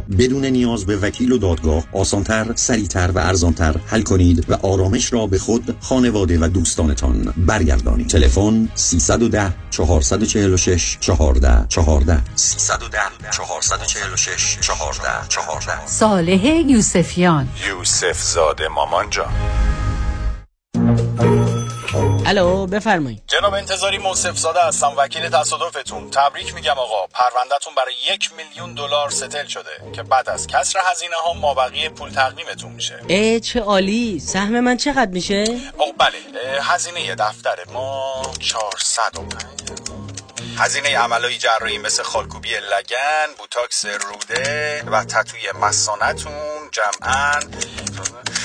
را بدون نیاز به وکیل و دادگاه آسانتر، سریعتر و ارزانتر حل کنید و آرامش را به خود، خانواده و دوستانتان برگردانید. تلفن 310 446 14 14 310 446 14 14 صالح یوسفیان. یوسف زاده مامان جان. الو بفرمایید. جناب انتظاری موصف زاده هستم وکیل تصادفتون. تبریک میگم آقا. پروندهتون برای یک میلیون دلار ستل شده که بعد از کسر هزینه ها مابقی پول تقدیمتون میشه. ای چه عالی. سهم من چقدر میشه؟ او بله. هزینه دفتر ما 405 هزینه عملای جراحی مثل خالکوبی لگن بوتاکس روده و تتوی مسانتون جمعا.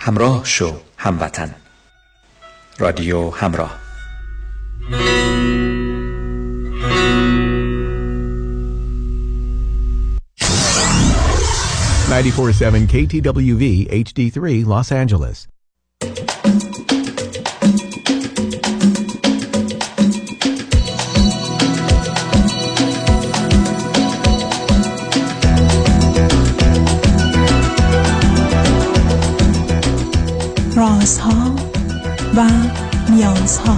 همراه شو هموطن رادیو همراه Ninety-four seven KTWV HD3 Los Angeles. رازها و نیازها.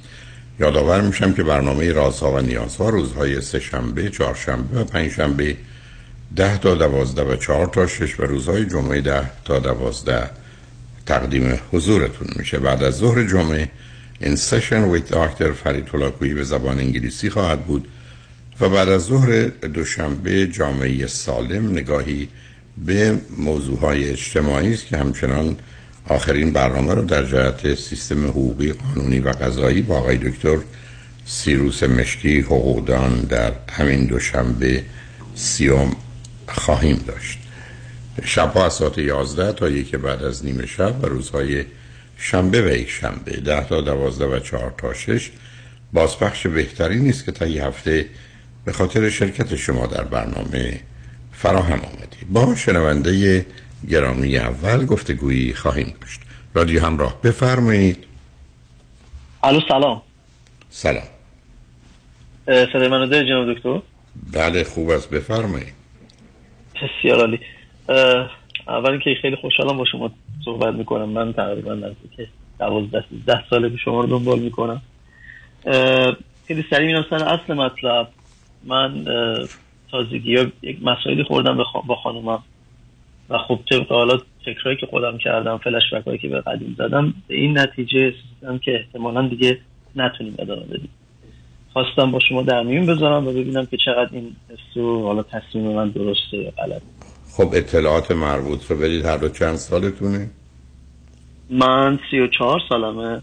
یادآور میشم که برنامه رازها و نیازها روزهای سه شنبه، چهارشنبه و پنجشنبه ده تا دوازده و چهار تا شش و روزهای جمعه ده تا دوازده تقدیم حضورتون میشه. بعد از ظهر جمعه این سشن ویت داکتر فرید هلاکویی به زبان انگلیسی خواهد بود و بعد از ظهر دوشنبه جامعه سالم نگاهی به موضوعهای اجتماعی است که همچنان آخرین برنامه رو در جهت سیستم حقوقی قانونی و قضایی با آقای دکتر سیروس مشکی حقوقدان در همین دوشنبه سیوم خواهیم داشت. شبها از ساعت 11 تا یک بعد از نیمه شب و روزهای شنبه و یک شنبه. ده تا دوازده و چهار تا شش. بازپخش بهتری نیست که تا یه هفته به خاطر شرکت شما در برنامه فراهم آمدی. با شنونده گرامی اول گفتگویی خواهیم داشت. رادیو همراه بفرمایید. الو سلام. سلام. صدای منو داری جناب دکتر؟ بله خوب است. بفرمایید. بسیار عالی. اول که خیلی خوشحالم با شما صحبت می‌کنم. من تقریبا نزدیک دوازده ده ساله به شما رو دنبال می‌کنم. خیلی سریع میرم سر اصل مطلب. من تازگی ها یک مسائلی خوردم با خانومم. و خب طبق حالا فکرهایی که خودم کردم فلش هایی که به قدیم زدم به این نتیجه رسیدم که احتمالا دیگه نتونیم ادامه بدیم. خواستم با شما در میون بذارم و ببینم که چقدر این سو حالا تصمیم من درسته یا غلط خب اطلاعات مربوط رو بدید. هر دو چند سالتونه؟ من سی و چهار سالمه.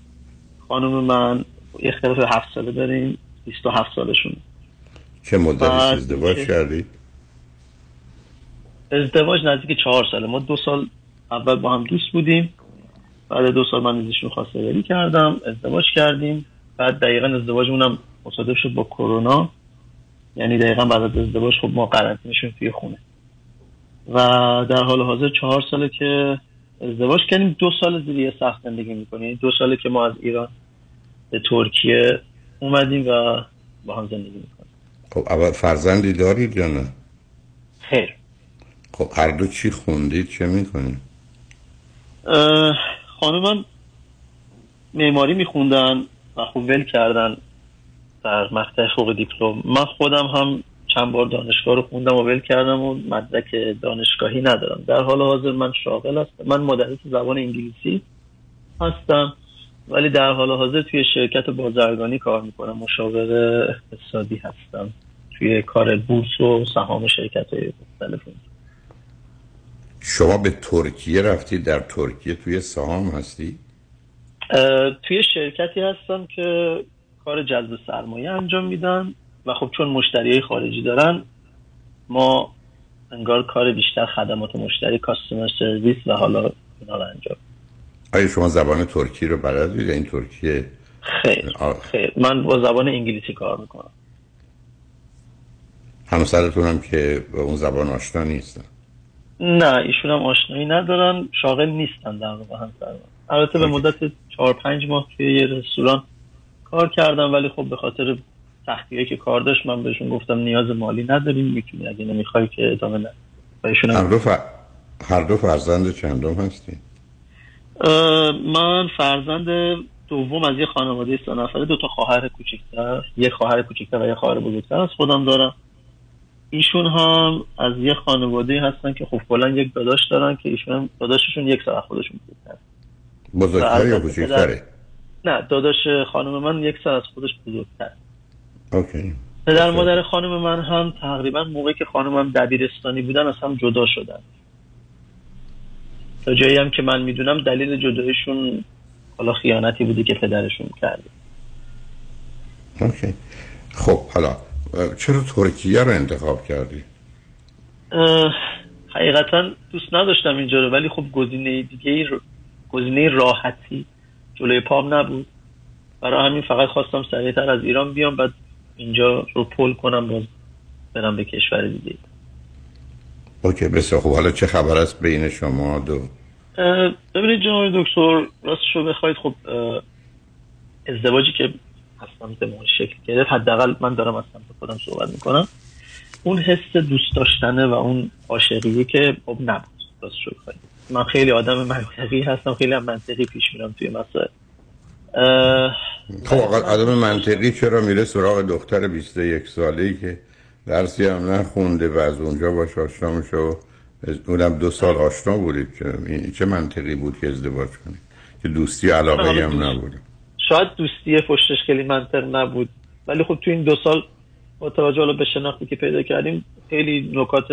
خانم من اختلاف هفت ساله داریم. 27 سالشون. چه مدتی ازدواج که- کردی؟ ازدواج نزدیک چهار ساله. ما دو سال اول با هم دوست بودیم. بعد دو سال من از ایشون خواستگاری کردم ازدواج کردیم. بعد دقیقا ازدواجمون هم مصادف شد با کرونا. یعنی دقیقا بعد از ازدواج خب ما قرنطینه شدیم توی خونه. و در حال حاضر چهار ساله که ازدواج کردیم. دو سال زیر یه سخت زندگی می‌کنیم. دو ساله که ما از ایران به ترکیه اومدیم و با هم زندگی می‌کنیم. خب اول فرزندی دارید یا نه؟ خیر. خب هر دو چی خوندید چه می‌کنید؟ خانمم معماری میخوندن و خوب ول کردن در مقطع فوق دیپلم. من خودم هم چند بار دانشگاه رو خوندم و ول کردم و مدرک دانشگاهی ندارم. در حال حاضر من شاغل هستم من مدرس زبان انگلیسی هستم ولی در حال حاضر توی شرکت بازرگانی کار می‌کنم. مشاور اقتصادی هستم توی کار بورس و سهام شرکت های مختلف. شما به ترکیه رفتید در ترکیه توی سهام هستی؟ توی شرکتی هستم که کار جذب سرمایه انجام میدن و خب چون مشتری خارجی دارن ما انگار کار بیشتر خدمات مشتری کاستومر سرویس و حالا اینا رو انجام. آیا شما زبان ترکی رو یا این ترکیه خیر خیر. من با زبان انگلیسی کار می‌کنم. همسرتون هم که به اون زبان آشنا نیستن. نه ایشون هم آشنایی ندارن شاغل نیستن در واقع همسر من البته به مدت چهار پنج ماه توی یه رستوران کار کردم ولی خب به خاطر سختیایی که کار داشت من بهشون گفتم نیاز مالی نداریم می‌تونی اگه نمی‌خوای که ادامه و ایشون هر هم دو, ف... هر دو فرزند چندم هستی؟ من فرزند دوم از یه خانواده سه نفره دو تا خواهر کوچکتر یه خواهر کوچکتر و یه خواهر بزرگتر از خودم دارم. ایشون هم از یه خانواده هستن که خب کلا یک داداش دارن که ایشون هم داداششون یک سال خودشون بزرگتر. بزرگتر یا کوچکتره؟ نه داداش خانم من یک سال از خودش بزرگتر. اوکی. پدر مادر خانم من هم تقریبا موقعی که خانمم دبیرستانی بودن از هم جدا شدن. تا جایی هم که من می‌دونم دلیل جدایشون حالا خیانتی بوده که پدرشون کرده اوکی. خب حالا چرا ترکیه رو انتخاب کردی؟ حقیقتا دوست نداشتم اینجا رو ولی خب گزینه دیگه گزینه راحتی جلوی پام نبود برای همین فقط خواستم سریعتر از ایران بیام بعد اینجا رو پل کنم باز برم به کشور دیگه اوکی بسیار خوب حالا چه خبر است بین شما دو؟ ببینید جناب دکتر راستش رو بخواید خب ازدواجی که از سمت ما شکل گرفت. حداقل من دارم از سمت خودم صحبت می‌کنم. اون حس دوست داشتنه و اون عاشقیه که خب نبود. رو بخواید من خیلی آدم منطقی هستم. خیلی هم منطقی پیش میرم توی مسائل. خب آدم منطقی چرا میره سراغ دختر 21 ساله ای که درسی هم نخونده و از اونجا باش آشنا میشه و اونم دو سال آشنا بودید؟ چه منطقی بود که ازدواج کنید؟ که دوستی علاقه ای هم نبود شاید دوستی پشتش خیلی منطق نبود. ولی خب تو این دو سال با توجه به شناختی که پیدا کردیم خیلی نکات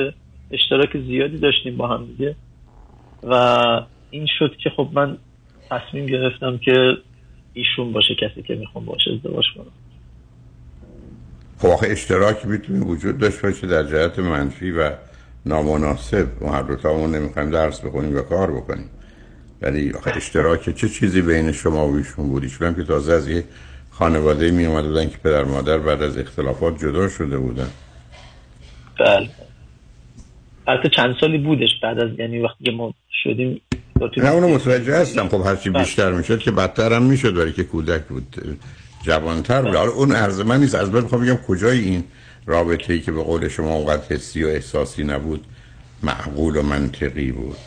اشتراک زیادی داشتیم با هم دیگه. و این شد که خب من تصمیم گرفتم که ایشون باشه کسی که می‌خوام باشه ازدواج کنم. خب آخه اشتراکی می‌تونه وجود داشته باشه در جهت منفی و نامناسب. ما هر دو تامون نمی‌خوایم درس بخونیم و کار بکنیم. ولی آخه اشتراک چه چیزی بین شما و ایشون بود؟ ایشون هم که تازه از یه خانواده می اومده بودن که پدر مادر بعد از اختلافات جدا شده بودن. بله. البته چند سالی بودش بعد از یعنی وقتی که ما شدیم نه اونو متوجه هستم. خب هرچی بله. بیشتر می‌شد که بدتر هم می‌شد برای که کودک بود. جوانتر بود. حالا اون عرض من نیست. از من می‌خوام بگم کجای این رابطه ای که به قول شما اونقدر حسی و احساسی نبود؟ معقول و منطقی بود.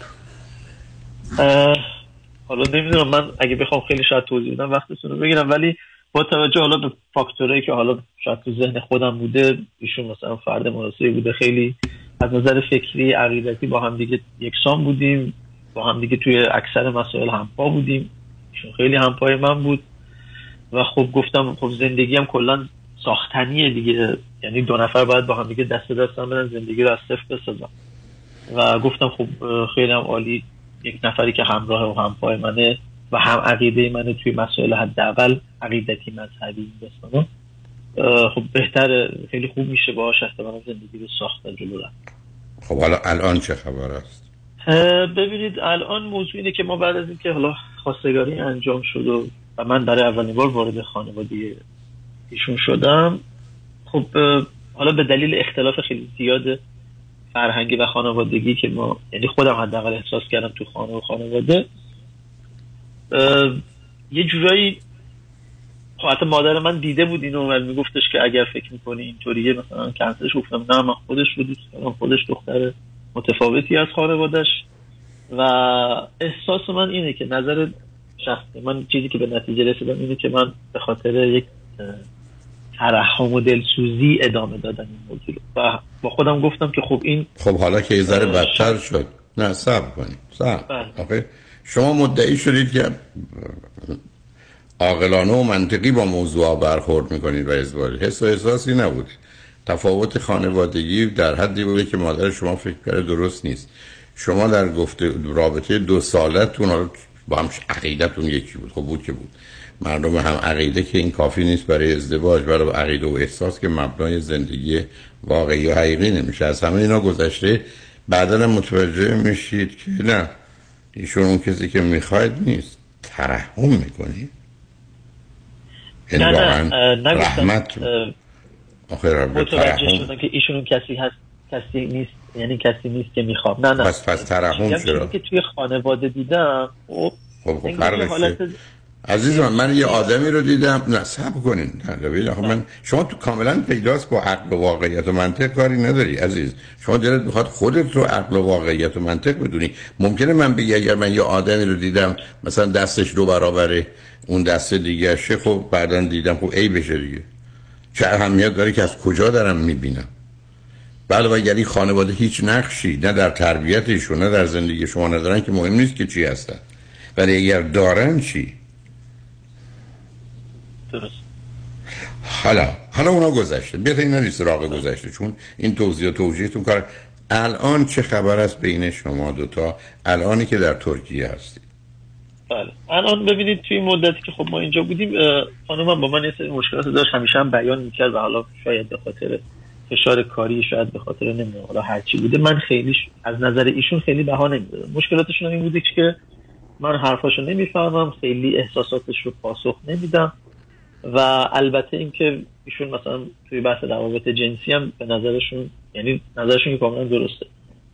حالا نمی‌دونم من اگه بخوام خیلی شاید توضیح بدم وقتتون رو بگیرم. ولی با توجه حالا به فاکتورهایی که حالا شاید تو ذهن خودم بوده ایشون مثلا فرد مناسبی بوده خیلی از نظر فکری عقیدتی با هم دیگه یکسان بودیم با هم دیگه توی اکثر مسائل همپا بودیم. ایشون خیلی همپای من بود. و خب گفتم خب زندگی هم کلا ساختنیه دیگه. یعنی دو نفر باید با هم دیگه دست دست هم برن زندگی رو از صفر بسازن. و گفتم خب خیلی هم عالی یک نفری که همراه و همپای منه و هم عقیده من توی مسائل حداقل عقیدتی مذهبی این خب بهتر خیلی خوب میشه باهاش احتمالا زندگی رو ساخت جلو رفت. خب حالا الان چه خبر است؟ ببینید الان موضوع اینه که ما بعد از اینکه حالا خواستگاری انجام شد و, و من برای اولین بار وارد خانواده ایشون شدم خب حالا به دلیل اختلاف خیلی زیاد فرهنگی و خانوادگی که ما یعنی خودم حداقل احساس کردم تو خانه و خانواده. یه جورایی خب حتی مادر من دیده بود اینو و میگفتش که اگر فکر می‌کنی اینطوریه مثلا کنسلش گفتم نه من خودش رو دوست دارم خودش دختر متفاوتی از خانوادش و احساس من اینه که نظر شخصی من چیزی که به نتیجه رسیدم اینه که من به خاطر یک ترحم و دلسوزی ادامه دادم این موضوع و با خودم گفتم که خب این خب حالا که یه ذره بدتر شد. نه صبر کنید صبر. بله. شما مدعی شدید که عاقلانه و منطقی با موضوع برخورد می‌کنید و ازدواج حس و احساسی نبود. تفاوت خانوادگی در حدی بوده که مادر شما فکر کرده درست نیست. شما در گفته رابطه دو سالتون با هم عقیدتون یکی بود. خب بود که بود. مردم هم عقیده که این کافی نیست برای ازدواج برای عقیده و احساس که مبنای زندگی واقعی و حقیقی نمیشه. از همه اینا گذشته بعدا متوجه میشید که نه ایشون اون کسی که می‌خواید نیست. ترحم می‌کنید یعنی نه نه رحمت آخه متوجه شدم که ایشون کسی هست کسی نیست. یعنی کسی نیست که می‌خوام نه نه. پس پس ترحم چرا که توی خانواده دیدم خب خب, خب عزیز من من یه آدمی رو دیدم. نه سب کنین. نه من شما تو کاملا پیداست با عقل و واقعیت و منطق کاری نداری عزیز. شما دلت می‌خواد خودت رو عقل و واقعیت و منطق بدونی. ممکنه من بگی اگر من یه آدمی رو دیدم مثلا دستش دو برابره اون دست دیگه شه خب بعدا دیدم خب ای بشه دیگه. چه اهمیت داره که از کجا دارم می‌بینم؟ بله و یعنی خانواده هیچ نقشی نه در تربیتشون نه در زندگی شما ندارن که مهم نیست که چی هستن. ولی اگر دارن چی؟ درست. حالا حالا اونا گذشته. بیاد این نریست راقه گذشته. چون این توضیح و توجیهتون کار الان چه خبر است بین شما دوتا؟ الانی که در ترکیه هستید. بله. الان ببینید توی مدتی که خب ما اینجا بودیم خانومم با من یه سری مشکلات داشت. همیشه هم بیان می‌کرد و حالا شاید به خاطر فشار کاری شاید به خاطر نمی‌دونم حالا هرچی بوده. من خیلی از نظر ایشون خیلی بها نمی‌دادم مشکلاتشون این بوده که من حرفاشو نمی‌فهمم خیلی احساساتش رو پاسخ نمیدم و البته اینکه ایشون مثلا توی بحث روابط جنسی هم به نظرشون یعنی نظرشون کاملا درسته.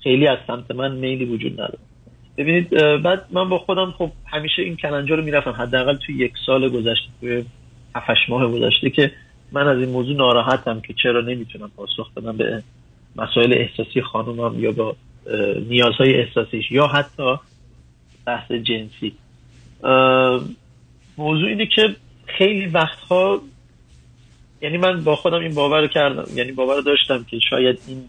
خیلی از سمت من میلی وجود نداره. ببینید بعد من با خودم خب همیشه این کلنجا رو می‌رفتم. حداقل توی یک سال گذشته توی 7 ماه گذشته که من از این موضوع ناراحتم که چرا نمی‌تونم پاسخ بدم به مسائل احساسی خانومم یا با نیازهای احساسیش یا حتی بحث جنسی. موضوع اینه که خیلی وقتها یعنی من با خودم این باور کردم یعنی باور داشتم که شاید این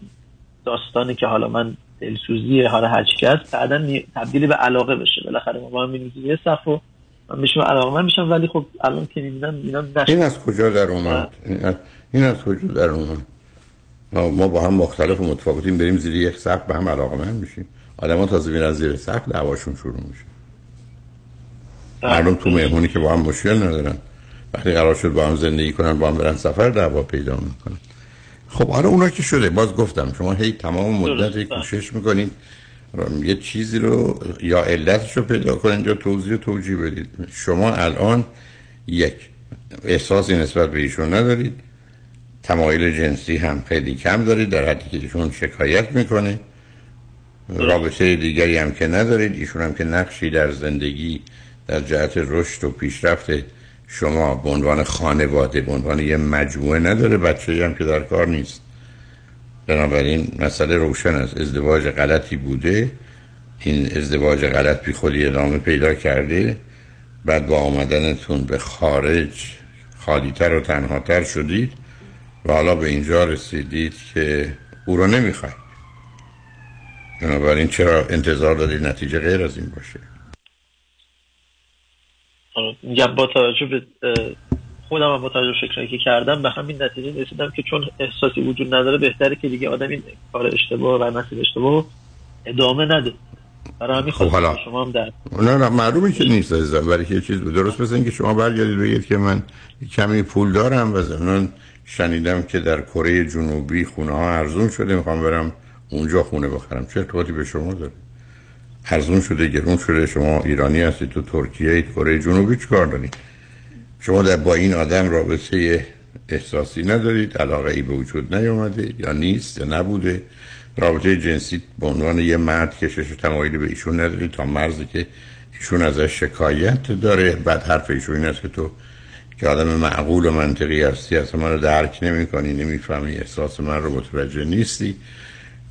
داستانی که حالا من دلسوزی حالا هر چی هست بعدا تبدیل به علاقه بشه. بالاخره ما هم یه صفو من علاقه من میشم ولی خب الان که می‌بینم می‌بینم این از کجا در اومد؟ این از کجا در اومد؟ ما با هم مختلف و متفاوتیم بریم زیر یک سقف به هم علاقه من میشیم. آدم ها تازه میرن زیر سقف دعواشون شروع میشه. مردم تو مهمونی که با هم مشکل ندارن. وقتی قرار شد با هم زندگی کنن با هم برن سفر دعوا پیدا می‌کنن. خب حالا اونا که شده. باز گفتم شما هی تمام مدت کوشش می‌کنید. یه چیزی رو یا علتش رو پیدا کنید یا توضیح و توجیه بدید. شما الان یک احساسی نسبت به ایشون ندارید. تمایل جنسی هم خیلی کم دارید در حدی که ایشون شکایت می‌کنه. رابطه دیگری هم که ندارید ایشون هم که نقشی در زندگی در جهت رشد و پیشرفت شما به عنوان خانواده به عنوان یه مجموعه نداره. بچه هم که در کار نیست. بنابراین مسئله روشن است. ازدواج غلطی بوده این ازدواج غلط بی خودی ادامه پیدا کرده بعد با آمدنتون به خارج خالیتر و تنهاتر شدید و حالا به اینجا رسیدید که او رو نمی‌خواید. بنابراین چرا انتظار دارید نتیجه غیر از این باشه؟ میگم با توجه به خودم هم با توجه فکرایی که کردم به همین نتیجه رسیدم که چون احساسی وجود نداره بهتره که دیگه آدم این کار اشتباه و مسیر اشتباه ادامه نده. برای همین خب حالا. شما هم در نه نه معلومه که نیست عزیزم برای که چیز بود. درست مثل که شما برگردید بگید که من کمی پول دارم و ضمناً شنیدم که در کره جنوبی خونه ها ارزون شده. می‌خوام برم اونجا خونه بخرم. چه ارتباطی به شما داره؟ ارزون شده گرون شده. شما ایرانی هستید تو ترکیه اید کره جنوبی چیکار دارید؟ شما در با این آدم رابطه احساسی ندارید علاقه ای به وجود نیامده یا نیست یا نبوده. رابطه جنسی به عنوان یه مرد کشش تمایلی به ایشون ندارید تا مرزی که ایشون ازش شکایت داره. بعد حرف ایشون این است که تو که آدم معقول و منطقی هستی اصلا من رو درک نمی کنی نمی‌فهمی احساس من رو متوجه نیستی.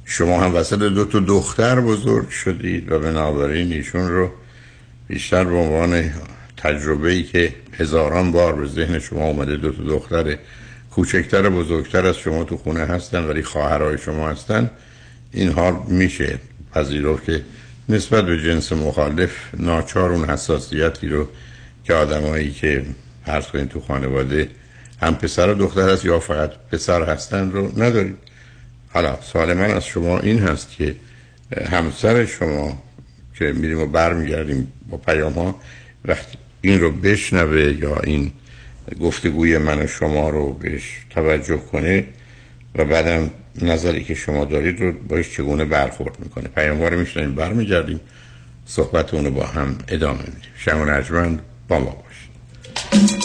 شما هم وسط دو تا دختر بزرگ شدید و بنابراین ایشون رو بیشتر به عنوان تجربه ای که هزاران بار به ذهن شما اومده دو تا دختر کوچکتر و بزرگتر از شما تو خونه هستن ولی خواهرای شما هستن اینها میشه پذیرفت که نسبت به جنس مخالف ناچار اون حساسیتی رو که آدمایی که فرض کنید تو خانواده هم پسر و دختر هست یا فقط پسر هستن رو ندارید. حالا سوال من از شما این هست که همسر شما که میریم و برمیگردیم با پیام ها وقتی این رو بشنوه یا این گفتگوی من و شما رو بهش توجه کنه و بعدم نظری که شما دارید رو باش چگونه برخورد می‌کنه. پیام رو میشنیم برمیگردیم. صحبت رو با هم ادامه میدیم. شما نجمند با ما باشید.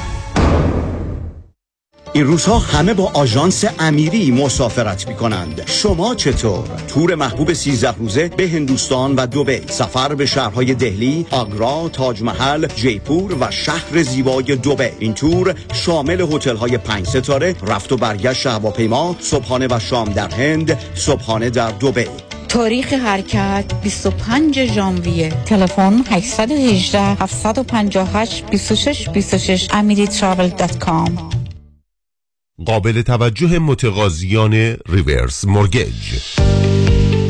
این روزها همه با آژانس امیری مسافرت می کنند شما چطور؟ تور محبوب 13 روزه به هندوستان و دوبی سفر به شهرهای دهلی، آگرا، تاج محل، جیپور و شهر زیبای دوبی این تور شامل هتل های پنج ستاره رفت و برگشت هواپیما صبحانه و شام در هند صبحانه در دوبی تاریخ حرکت 25 ژانویه. تلفن 818 758 26 26 amiritravel.com قابل توجه متقاضیان reverse mortgage.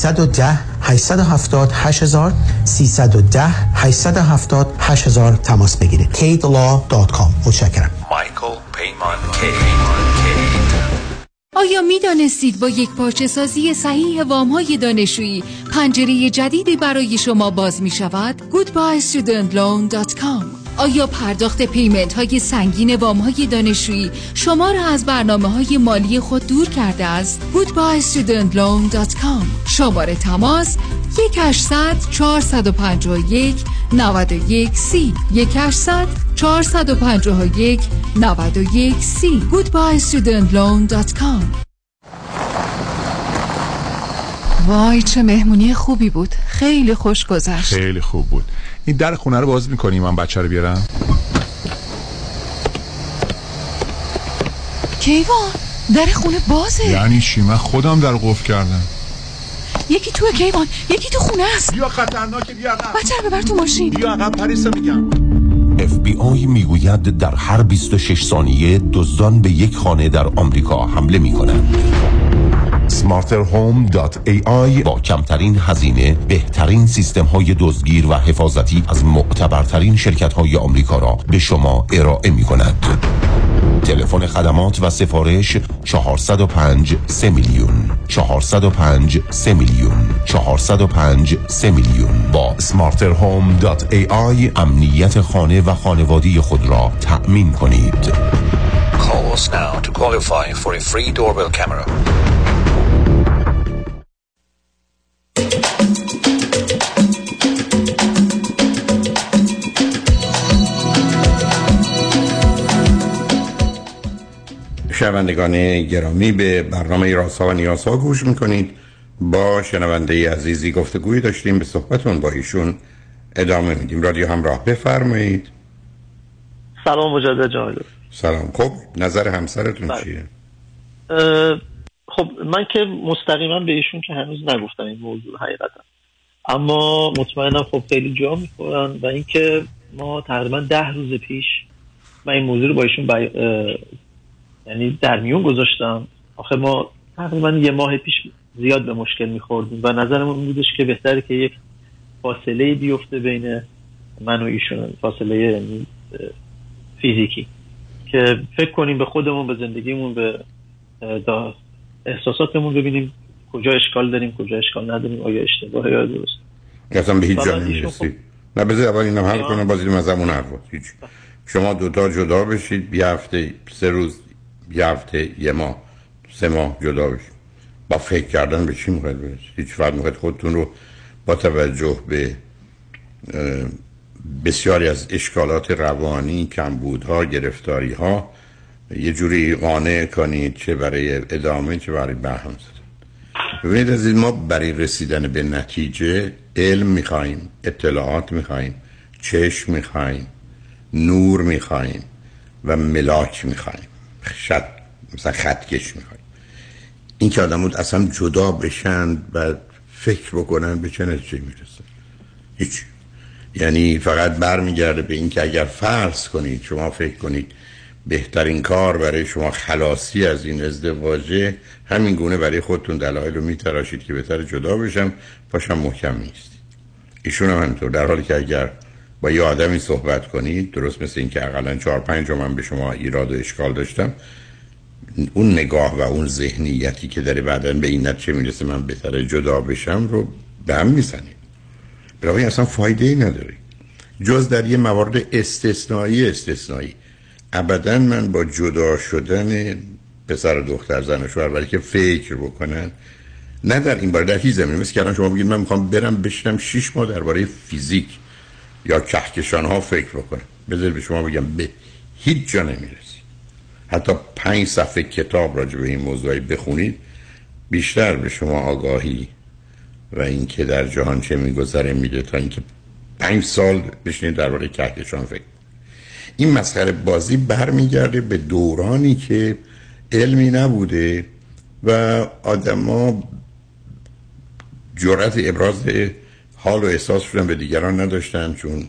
310 870 8000 310 870 8000 تماس بگیرید. kidlaw.com متشکرم. مایکل پیمان آیا می دانستید با یک پارچه سازی صحیح وام های دانشجویی پنجره جدیدی برای شما باز می شود؟ goodbyestudentloan.com آیا پرداخت پیمنت های سنگین وام های دانشجویی شما را از برنامه های مالی خود دور کرده است؟ goodbyestudentloan.com شماره تماس 1800 451 91 سی. 1800 451 91 سی. goodbyestudentloan.com وای چه مهمونی خوبی بود. خیلی خوش گذشت. خیلی خوب بود. این در خونه رو باز می‌کنی من بچه رو بیارم؟ کیوان در خونه بازه. یعنی چی؟ من خودم در قفل کردم. یکی تو کیوان یکی تو خونه است. بیا خطرناکه بیا عقب. بچه رو ببر تو ماشین. بیا عقب پریسا میگم. FBI می‌گوید در هر 26 ثانیه دزدان به یک خانه در آمریکا حمله می کنند. smarterhome.ai با کمترین هزینه بهترین سیستم های دزدگیر و حفاظتی از معتبرترین شرکت های آمریکا را به شما ارائه می کند. تلفن خدمات و سفارش 405 3 میلیون 405 3 میلیون 405 3 میلیون با smarterhome.ai امنیت خانه و خانوادی خود را تأمین کنید Call us now to qualify for a free doorbell camera. شنوندگان گرامی به برنامه راسا و نیاسا گوش می‌کنید. با شنونده عزیزی گفتگوی داشتیم به صحبتون با ایشون ادامه میدیم. رادیو همراه بفرمایید. سلام مجدد جناب سلام. خب نظر همسرتون بله. چیه؟ خب من که مستقیما به ایشون که هنوز نگفتم این موضوع حقیقتا. اما مطمئنم خب خیلی جا می‌خورن و اینکه ما تقریبا ده روز پیش من این موضوع رو با ایشون بی... اه، یعنی در میون گذاشتم. آخه ما تقریبا یه ماه پیش زیاد به مشکل میخوردیم و نظرمون این بودش که بهتره که یک فاصله بیفته بین من و ایشون فاصله یعنی فیزیکی. که فکر کنیم به خودمون به زندگیمون به احساساتمون ببینیم کجا اشکال داریم کجا اشکال نداریم آیا اشتباه یا درست؟ اصلا به هیچ جا ایشون نمی‌رسید نه بذار اول اینم حل کنم باز اینم از همون حرفا هیچ. شما دوتا جدا بشید یه هفته سه روز یه هفته یه ماه سه ماه جدا بشید. با فکر کردن به چی می‌خواید برسید؟ هیچ وقت می‌خواید خودتون رو با توجه به بسیاری از اشکالات روانی کمبودها گرفتاری ها یه جوری قانع کنید چه برای ادامه چه برای زدن ببینید عزیز ما برای رسیدن به نتیجه علم می‌خوایم اطلاعات می‌خوایم چشم می‌خوایم نور می‌خوایم و ملاک می‌خوایم شد مثلا خطکش می‌خوایم این که آدم اصلا جدا بشن و فکر بکنن به چه نتیجه می‌رسه؟ هیچ. یعنی فقط برمیگرده به اینکه اگر فرض کنید شما فکر کنید بهترین کار برای شما خلاصی از این ازدواجه همین گونه برای خودتون دلایل رو میتراشید که بهتر جدا بشم پاشم محکم نیستید. ایشون هم همینطور در حالی که اگر با یه آدمی صحبت کنید درست مثل اینکه اقلا چهار پنج من به شما ایراد و اشکال داشتم اون نگاه و اون ذهنیتی که داره بعدا به این نتیجه می‌رسه من بهتره جدا بشم رو به هم می‌زنید برای اصلا فایده ای نداره. جز در یه موارد استثنایی استثنایی. ابدا من با جدا شدن پسر و دختر زن و شوهر برای که فکر بکنن نه در این باره در هیچ زمینه. مثل که شما بگید من می‌خوام برم بشنم شیش ماه درباره فیزیک یا کهکشان ها فکر بکنم. بذار به شما بگم به هیچ جا نمی‌رسی. حتی پنج صفحه کتاب راجع به این موضوعی بخونید بیشتر به شما آگاهی و اینکه در جهان چه میگذره میده تا اینکه پنج سال بشینید درباره کهکشان فکر این مسخره بازی برمیگرده به دورانی که علمی نبوده و آدما جرأت ابراز حال و احساسشون به دیگران نداشتن چون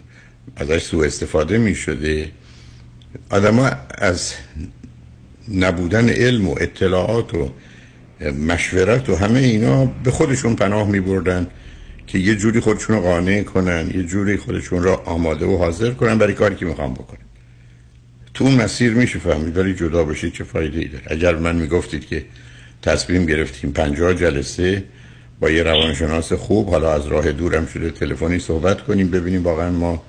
ازش سوء استفاده می شده آدما از نبودن علم و اطلاعات و مشورت و همه اینا به خودشون پناه می بردن که یه جوری خودشون رو قانع کنن یه جوری خودشون را آماده و حاضر کنن برای کاری که می‌خوام بکنن. تو مسیر میشه فهمید ولی جدا بشید چه فایده ای داره. اگر من می‌گفتید که تصمیم گرفتیم پنجاه جلسه با یه روانشناس خوب حالا از راه دورم شده تلفنی صحبت کنیم ببینیم واقعا ما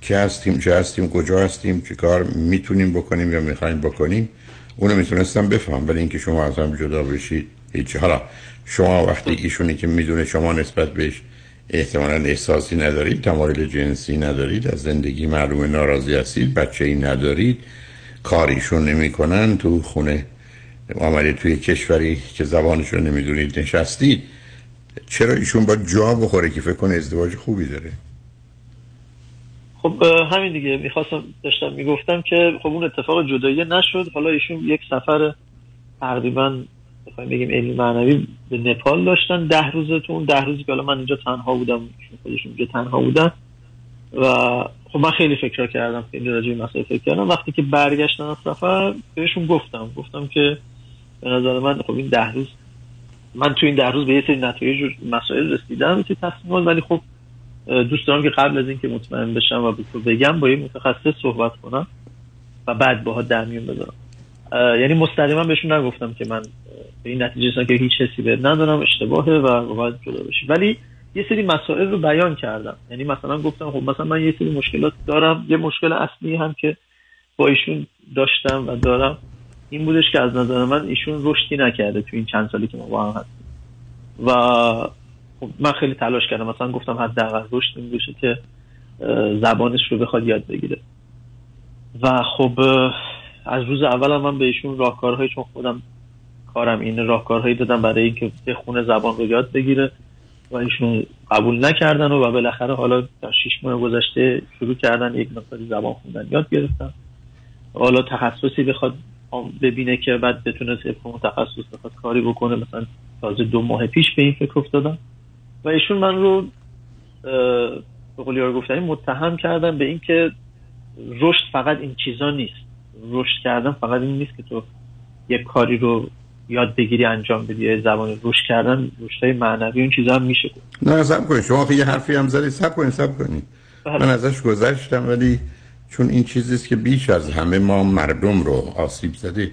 که هستیم چه هستیم کجا هستیم چه کار می‌تونیم بکنیم یا می‌خوایم بکنیم اونو می‌تونستم بفهم. ولی اینکه شما از هم جدا بشید هیچ. حالا شما وقتی ایشونی که می‌دونه شما نسبت بهش احتمالا احساسی ندارید تمایل جنسی ندارید از زندگی معلوم ناراضی هستید بچه ای ندارید کاریشون نمی‌کنن تو خونه آمده توی کشوری که زبانشون نمی‌دونید نشستید چرا ایشون با جا بخوره که فکر کنه ازدواج خوبی داره؟ خب همین دیگه می‌خواستم داشتم می‌گفتم که خب اون اتفاق جدایی نشد حالا ایشون یک سفر تقریبا بخوایم بگیم علمی معنوی به نپال داشتن ده روزه تو اون ده روزی که حالا من اینجا تنها بودم خودشون اینجا تنها بودن. و خب من خیلی فکر کردم خیلی راجع به مسئله فکر کردم. وقتی که برگشتن از سفر بهشون گفتم. گفتم که به نظر من خب این ده روز من تو این ده روز به یه سری نتایج مسائل رسیدم که تصمیم ولی خب دوست دارم که قبل از اینکه مطمئن بشم و به بگم با یه متخصص صحبت کنم و بعد باها در میون بذارم. یعنی مستقیما بهشون نگفتم که من به این نتیجه که هیچ حسی بهت ندارم اشتباهه و باید جدا بشی. ولی یه سری مسائل رو بیان کردم. یعنی مثلا گفتم خب مثلا من یه سری مشکلات دارم. یه مشکل اصلی هم که با ایشون داشتم و دارم این بودش که از نظر من ایشون رشدی نکرده تو این چند سالی که ما با هم هستیم. و خب من خیلی تلاش کردم. مثلا گفتم حداقل رشد این بشه که زبانش رو بخواد یاد بگیره. و خب از روز اول من به ایشون راهکارهایی چون خودم کارم این راهکارهایی دادم برای اینکه بخونه زبان رو یاد بگیره و ایشون قبول نکردن و, بالاخره حالا در شیش ماه گذشته شروع کردن یک مقداری زبان خوندن. یاد گرفتن حالا تخصصی بخواد ببینه که بعد بتونه طبق تخصص بخواد کاری بکنه. مثلا تازه دو ماه پیش به این فکر افتادم. و ایشون من رو به قولی گفتنی متهم کردن به اینکه رشد فقط این چیزا نیست. رشد کردن فقط این نیست که تو یک کاری رو یاد بگیری انجام بدی زبان رشد کردن رشدهای معنوی اون چیزا هم میشه. نه سب کنید. شما یه حرفی هم زدید سب کنید سب کنید. من ازش گذشتم ولی چون این چیزیست که بیش از همه ما مردم رو آسیب زده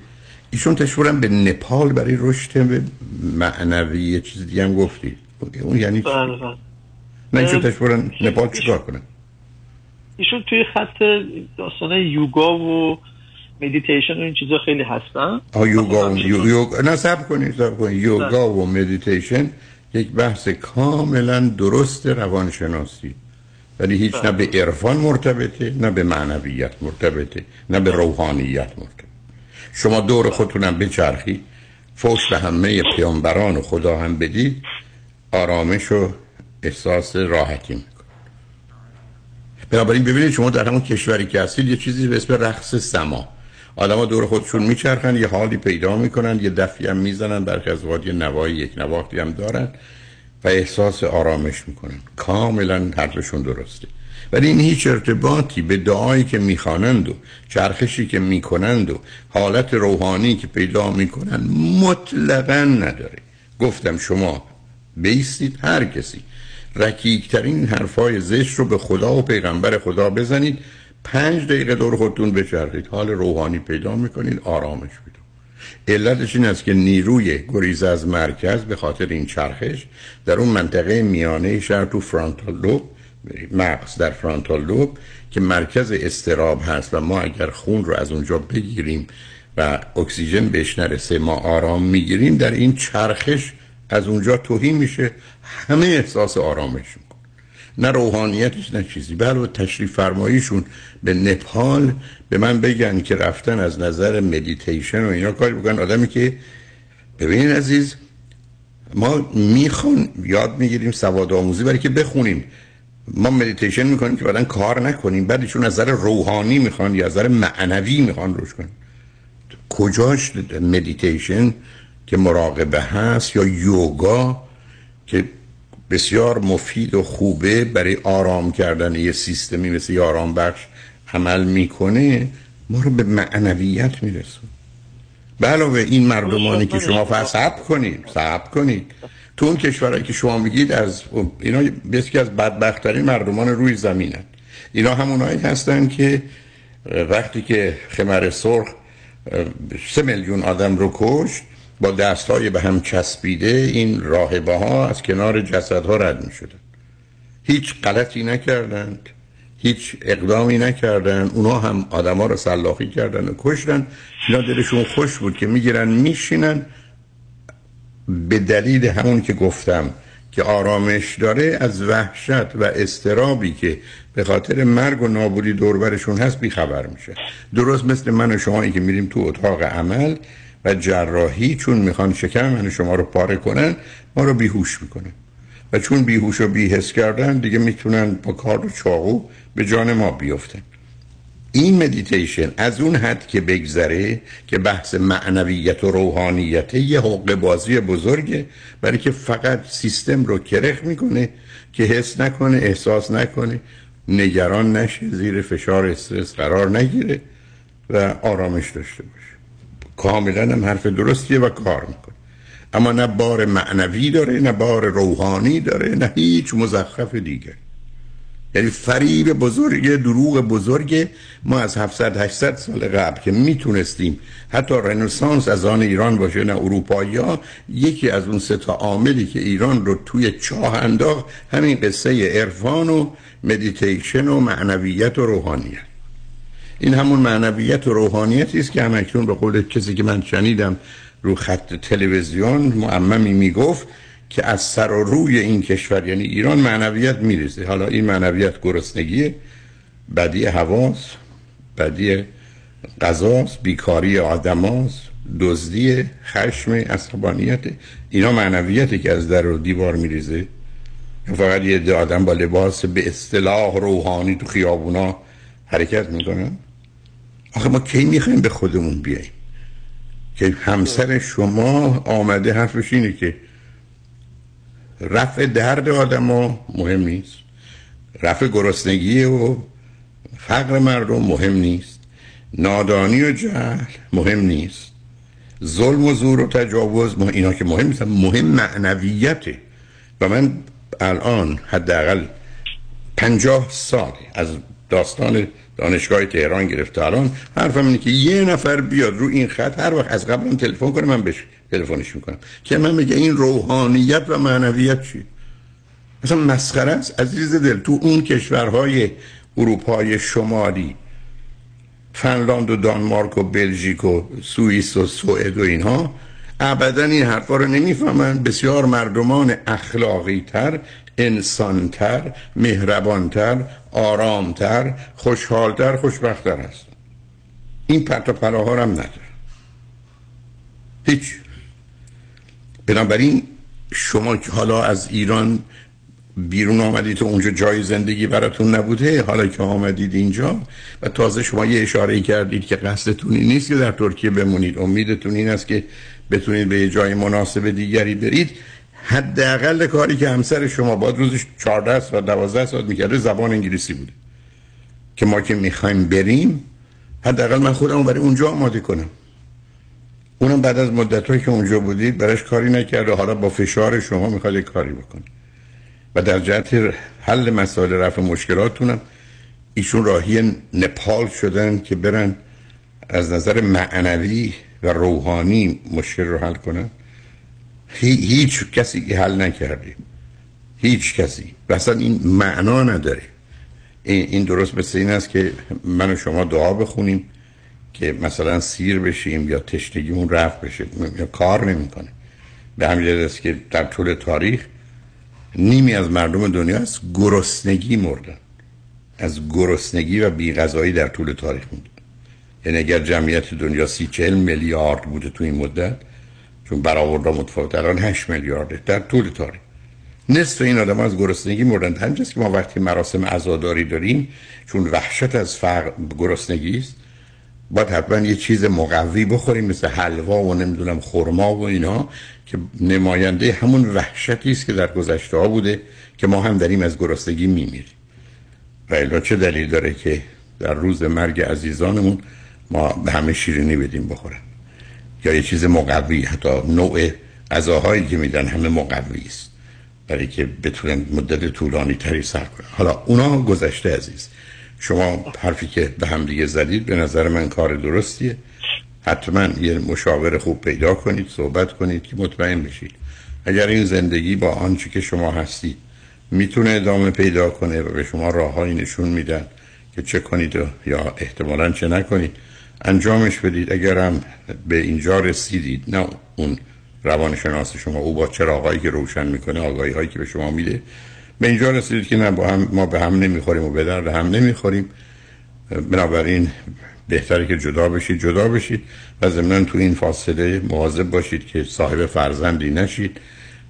ایشون تشورم به نپال برای رشد معنوی یه چیز دیگه هم گفتی. اون یعنی بله بله. نه ایشون تشورم نپال چیکار کنه؟ ایشون توی خط داستان یوگا و مدیتیشن و این چیزا خیلی هستن. یوگا و یوگا نه صبر کنید صبر کنید. یوگا و مدیتیشن یک بحث کاملا درست روانشناسی. ولی هیچ نه به عرفان مرتبطه نه به معنویت مرتبطه نه به روحانیت مرتبطه. شما دور خودتونم بچرخی فوش به همه پیامبران و خدا هم بدید آرامش و احساس راحتی میکن بنابراین ببینید شما در همون کشوری که هستید یه چیزی به اسم رقص سما. آدما دور خودشون میچرخن یه حالی پیدا می‌کنن یه دفعی هم می‌زنن برخی از یه نوایی یک نواختی هم دارن و احساس آرامش می‌کنن. کاملا حرفشون درسته. ولی این هیچ ارتباطی به دعایی که می‌خوانند و چرخشی که می‌کنند و حالت روحانی که پیدا می‌کنن مطلقا نداره. گفتم شما بیستید هر کسی. رکیکترین حرفای زشت رو به خدا و پیغمبر خدا بزنید پنج دقیقه دور خودتون بچرخید. حال روحانی پیدا می‌کنید آرامش پیدا علتش این است که نیروی گریز از مرکز به خاطر این چرخش در اون منطقه میانه شهر تو فرانتال لوب مغز در frontal lobe که مرکز اضطراب هست و ما اگر خون رو از اونجا بگیریم و اکسیژن بهش نرسه ما آرام می‌گیریم در این چرخش از اونجا تهی میشه. همه احساس آرامش نه روحانیتش نه چیزی. بله تشریف فرماییشون به نپال به من بگن که رفتن از نظر مدیتیشن و اینا کاری بکنن. آدمی که ببینین عزیز ما میخون یاد می‌گیریم سواد آموزی برای که بخونیم. ما مدیتیشن می‌کنیم که بعدا کار نکنیم بعدشون از نظر روحانی می‌خوان یا از نظر معنوی می‌خوان روش کنیم کجاش مدیتیشن که مراقبه هست یا یوگا که بسیار مفید و خوبه برای آرام کردن یه سیستمی مثل آرام بخش عمل می‌کنه ما رو به معنویت میرسون به علاوه این مردمانی که شما فقط کنید صبر کنید. تو اون کشورهایی که شما میگید از اینا بسیاری از بدبختترین مردمان روی زمینن. اینا همونایی هستن که وقتی که خمر سرخ سه میلیون آدم رو کشت با دستهای به هم چسبیده این راهبه ها از کنار جسد ها رد می شدن هیچ غلطی نکردند هیچ اقدامی نکردن اونا هم آدما رو سلاخی کردن و کشتن. اینا دلشون خوش بود که می‌گیرن میشینن. به دلیل همون که گفتم که آرامش داره از وحشت و استرابی که به خاطر مرگ و نابودی دوربرشون هست بیخبر میشه. درست مثل من و شما که میریم تو اتاق عمل و جراحی چون می‌خوان شکم من شما رو پاره کنن ما رو بیهوش می‌کنن. و چون بیهوش و بیهس کردن دیگه می‌تونن با کار و چاقو به جان ما بیفتن. این مدیتیشن از اون حد که بگذره که بحث معنویت و روحانیت یه حق بازی بزرگه برای که فقط سیستم رو کرخ می‌کنه که حس نکنه احساس نکنه نگران نشه زیر فشار استرس قرار نگیره و آرامش داشته باشه. کاملا هم حرف درستیه و کار می‌کنه اما نه بار معنوی داره نه بار روحانی داره نه هیچ مزخرف دیگه. یعنی فریب بزرگ دروغ بزرگ ما از 700 800 سال قبل که می‌تونستیم حتی رنسانس از آن ایران باشه نه اروپایی ها یکی از اون سه تا عاملی که ایران رو توی چاه انداخت همین قصه عرفان و مدیتیشن و معنویت و روحانیت. این همون معنویت و روحانیتی است که همکنون به قول کسی که من شنیدم رو خط تلویزیون معممی می‌گفت که از سر و روی این کشور یعنی ایران معنویت میریزه. حالا این معنویت گرسنگی بدی حواس بدی غذاست بیکاری آدماست دزدی خشم عصبانیت. اینا معنویتی که از در و دیوار میریزه. فقط یه آدم با لباس به اصطلاح روحانی تو خیابونا حرکت می‌کنن. آخه ما کی می‌خوایم به خودمون بیاییم؟ که همسر شما آمده حرفش اینه که رفع درد آدم ها مهم نیست. رفع گرسنگی و فقر مردم مهم نیست. نادانی و جهل مهم نیست. ظلم و زور و تجاوز مهم اینا که مهم نیست مهم معنویته و من الان حداقل پنجاه سال از داستان دانشگاه تهران گرفته. الان حرفم اینه که یه نفر بیاد رو این خط هر وقت از قبل تلفن کنه من بهش تلفنش می‌کنم. که من میگه این روحانیت و معنویت چی؟ مثلا مسخره است عزیز دل. تو اون کشورهای اروپای شمالی فنلاند و دانمارک و بلژیک و سوئیس و سوئد و اینها ابدا این حرفا رو نمی‌فهمن. بسیار مردمان اخلاقی تر انسانتر مهربانتر آرامتر خوشحالتر خوشبختتر هست این پرت و پلاها هم نداره. هیچ. بنابراین شما حالا از ایران بیرون آمدید تو اونجا جای زندگی براتون نبوده حالا که آمدید اینجا و تازه شما یه اشاره کردید که قصدتون این نیست که در ترکیه بمونید. امیدتون این است که بتونید به یه جای مناسب دیگری برید. حداقل کاری که همسر شما باید روزش 14 ساعت 12 ساعت می‌کرده زبان انگلیسی بوده. که ما که می‌خوایم بریم حداقل من خودم برای اونجا آماده کنم. اونم بعد از مدت که اونجا بودید براش کاری نکرده. حالا با فشار شما می‌خواد کاری بکنه. و در جهت حل مسائل رفع مشکلاتونم ایشون راهی نپال شدن که برن از نظر معنوی و روحانی مشکل رو حل کنن. هیچ کسی که حل نکرده هیچ کسی. و اصلا این معنا نداره. این درست مثل این است که من و شما دعا بخونیم که مثلا سیر بشیم یا تشنگیمون رفت بشه. یا کار نمی‌کنه. به همین است که در طول تاریخ نیمی از مردم دنیا از گرسنگی مردن. از گرسنگی و بیغذایی در طول تاریخ موندن. یعنی اگر جمعیت دنیا سی چهل میلیارد بوده تو این مدت چون برآوردا متفاوت الان 8 میلیارده در طول تاریخ. نصف این آدم از گرسنگی مردن. همینجاست که ما وقتی مراسم عزاداری داریم چون وحشت از فقر گرسنگی است باید حتما یه چیز مقوی بخوریم مثل حلوا و نمی‌دونم خرما و اینا که نماینده همون وحشتی است که در گذشته ها بوده که ما هم داریم از گرسنگی میمیریم. و الا چه دلیل داره که در روز مرگ عزیزانمون ما به همه شیرینی بدیم بخورن؟ یا یه چیز مقوی حتی نوع غذاهایی که میدن همه مقوی است. برای که بتونن مدت طولانی تری سر کنن. حالا اونا گذشته عزیز. شما حرفی که به هم دیگه زدید به نظر من کار درستیه. حتما یه مشاور خوب پیدا کنید صحبت کنید که مطمئن بشید. اگر این زندگی با آنچه که شما هستید می‌تونه ادامه پیدا کنه و به شما راههایی نشون میدن که چه کنید و یا احتمالا چه نکنید انجامش بدید. اگرم به اینجا رسیدید نه اون روانشناس شما او با چراغایی که روشن می‌کنه آگاهی هایی که به شما میده به اینجا رسیدید که نه با هم ما به هم نمی‌خوریم و به درد هم نمی‌خوریم. بنابراین بهتره که جدا بشید. جدا بشید و ضمنا تو این فاصله مواظب باشید که صاحب فرزندی نشید.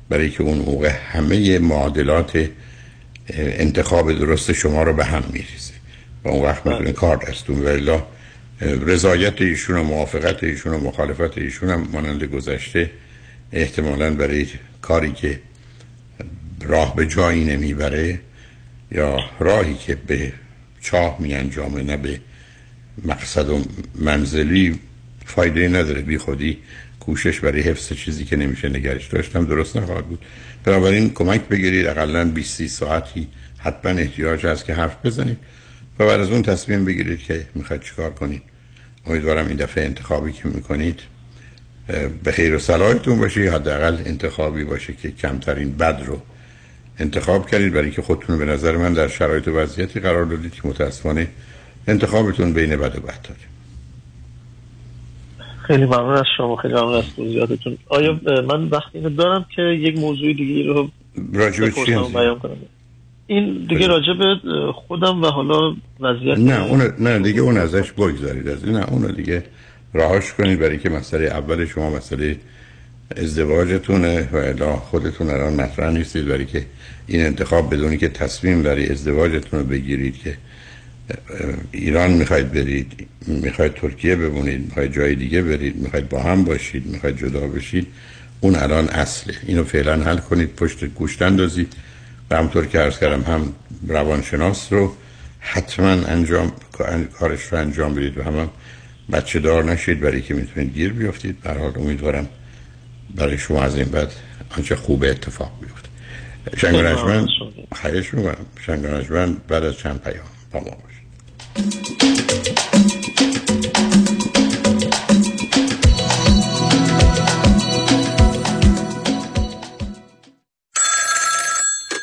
برای که اون موقع همه معادلات انتخاب درست شما رو به هم میریزه. و اون وقت می‌تونه کار دستون ولی رضایت ایشون و موافقت ایشون و مخالفت ایشون هم مانند گذشته احتمالا برای کاری که راه به جایی نمی‌بره یا راهی که به چاه می انجامه نه به مقصد و منزلی فایده نداره. بی خودی کوشش برای حفظ چیزی که نمیشه نگرش داشتم درست نخواهد بود. بنابراین کمک بگیرید. اقلا 20 ساعتی حتما احتیاج هست که حرف بزنید و بعد از اون تصمیم بگیرید که می‌خواید چیکار کنید. امیدوارم این دفعه انتخابی که می‌کنید به خیر و صلاحتون باشه یا حداقل انتخابی باشه که کمترین بد رو انتخاب کردید. برای که خودتون به نظر من در شرایط و وضعیتی قرار دادید که متاسفانه انتخابتون بین بد و بد داره. خیلی ممنون از شما خیلی ممنون از توضیحاتتون. آیا من وقتی دارم که یک موضوع دیگه رو راجع چی بیان کنم؟ این دیگه راجع به خودم و حالا وضعیت نه اون نه دیگه اون ازش بگذارید. از نه اون دیگه راهش کنید برای که مسئله اول شما مسئله ازدواجتونه و الا خودتون الان مطرح نیستید. برای که این انتخاب بدونی که تصمیم برای ازدواجتون رو بگیرید که ایران می‌خواید برید می‌خواید ترکیه بمونید می‌خواید جای دیگه برید می‌خواید با هم باشید می‌خواید جدا بشید اون الان اصله. اینو فعلا حل کنید پشت گوشت اندازید. و همطور که عرض کردم هم روانشناس رو حتما انجام کارش رو انجام بدید و هم, بچه دار نشید برای که می‌تونید گیر بیافتید برحال امیدوارم برای شما از این بعد آنچه خوبه اتفاق بیفته. شنگ خیلیش می‌کنم. شنگ بعد از چند پیام با ما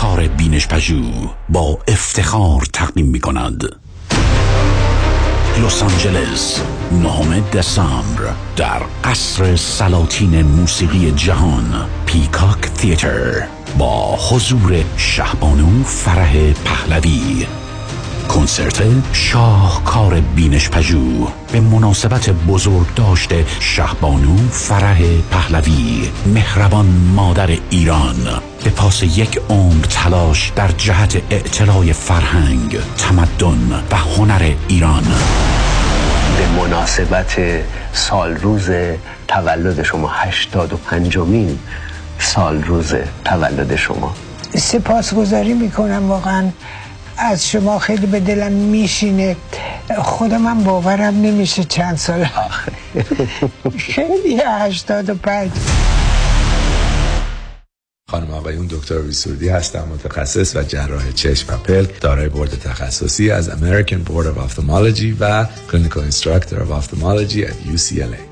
شاهکار بینش پژو با افتخار تقدیم می کند لس آنجلس نهم دسامبر در قصر سلاطین موسیقی جهان پیکاک تیتر با حضور شهبانو فرح پهلوی. کنسرت شاهکار بینش پژو به مناسبت بزرگ داشته شهبانو فرح پهلوی مهربان مادر ایران. به پاس یک عمر تلاش در جهت اعتلاع فرهنگ تمدن و هنر ایران. به مناسبت سال روز تولد شما هشتاد و پنجمین سال روز تولد شما. سپاسگزاری می‌کنم واقعا از شما خیلی به دلم میشینه. خودم هم باورم نمیشه چند سال خیلی هشتاد و پنج. خانم آقایون دکتر ویسوردی هستم متخصص و جراح چشم و پلک دارای بورد تخصصی از American Board of Ophthalmology و Clinical Instructor of Ophthalmology at UCLA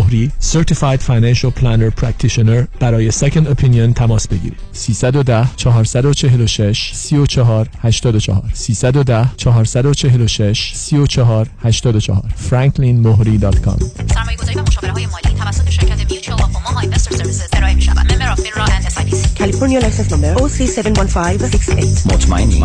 مهری Certified Financial Planner Practitioner برای Second Opinion تماس بگیرید 310 446 34 84 310 446 34 84 franklinmohri.com سرمایه گذاری و مشاوره های مالی توسط شرکت Mutual of Omaha Investor Services ارائه می شود Member of FINRA and SIPC California license number OC71568 مطمئنی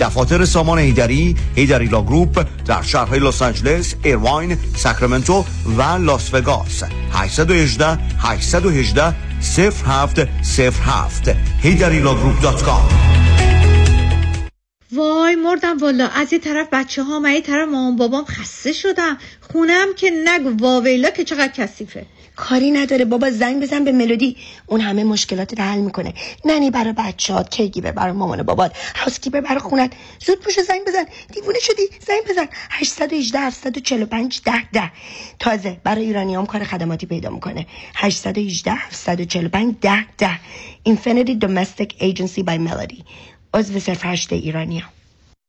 دفاتر سامان حیدری حیدری Law Group در شهرهای لس آنجلس، ایرواین، ساکرامنتو و لاس وگاس. 818 818 0707 حیدری Law Group dot com. وای مردم والا از یه طرف بچه ها و یه طرف مامان بابام خسته شدم خونم که نگو واویلا که چقدر کثیفه. کاری نداره. بابا زنگ بزن به ملودی. اون همه مشکلات حل می‌کنه. ننی برای بچهات کیگیبر برای مامان بابات. هاوسکیپر برای خونت. زود پوشو زنگ بزن. دیوونه شدی. زنگ بزن. 818 745 10 10 تازه برای ایرانیام کار خدماتی پیدا می‌کنه. 818 745 10 10 Infinity Domestic Agency by Melody. عضو صرف هشت ایرانیام.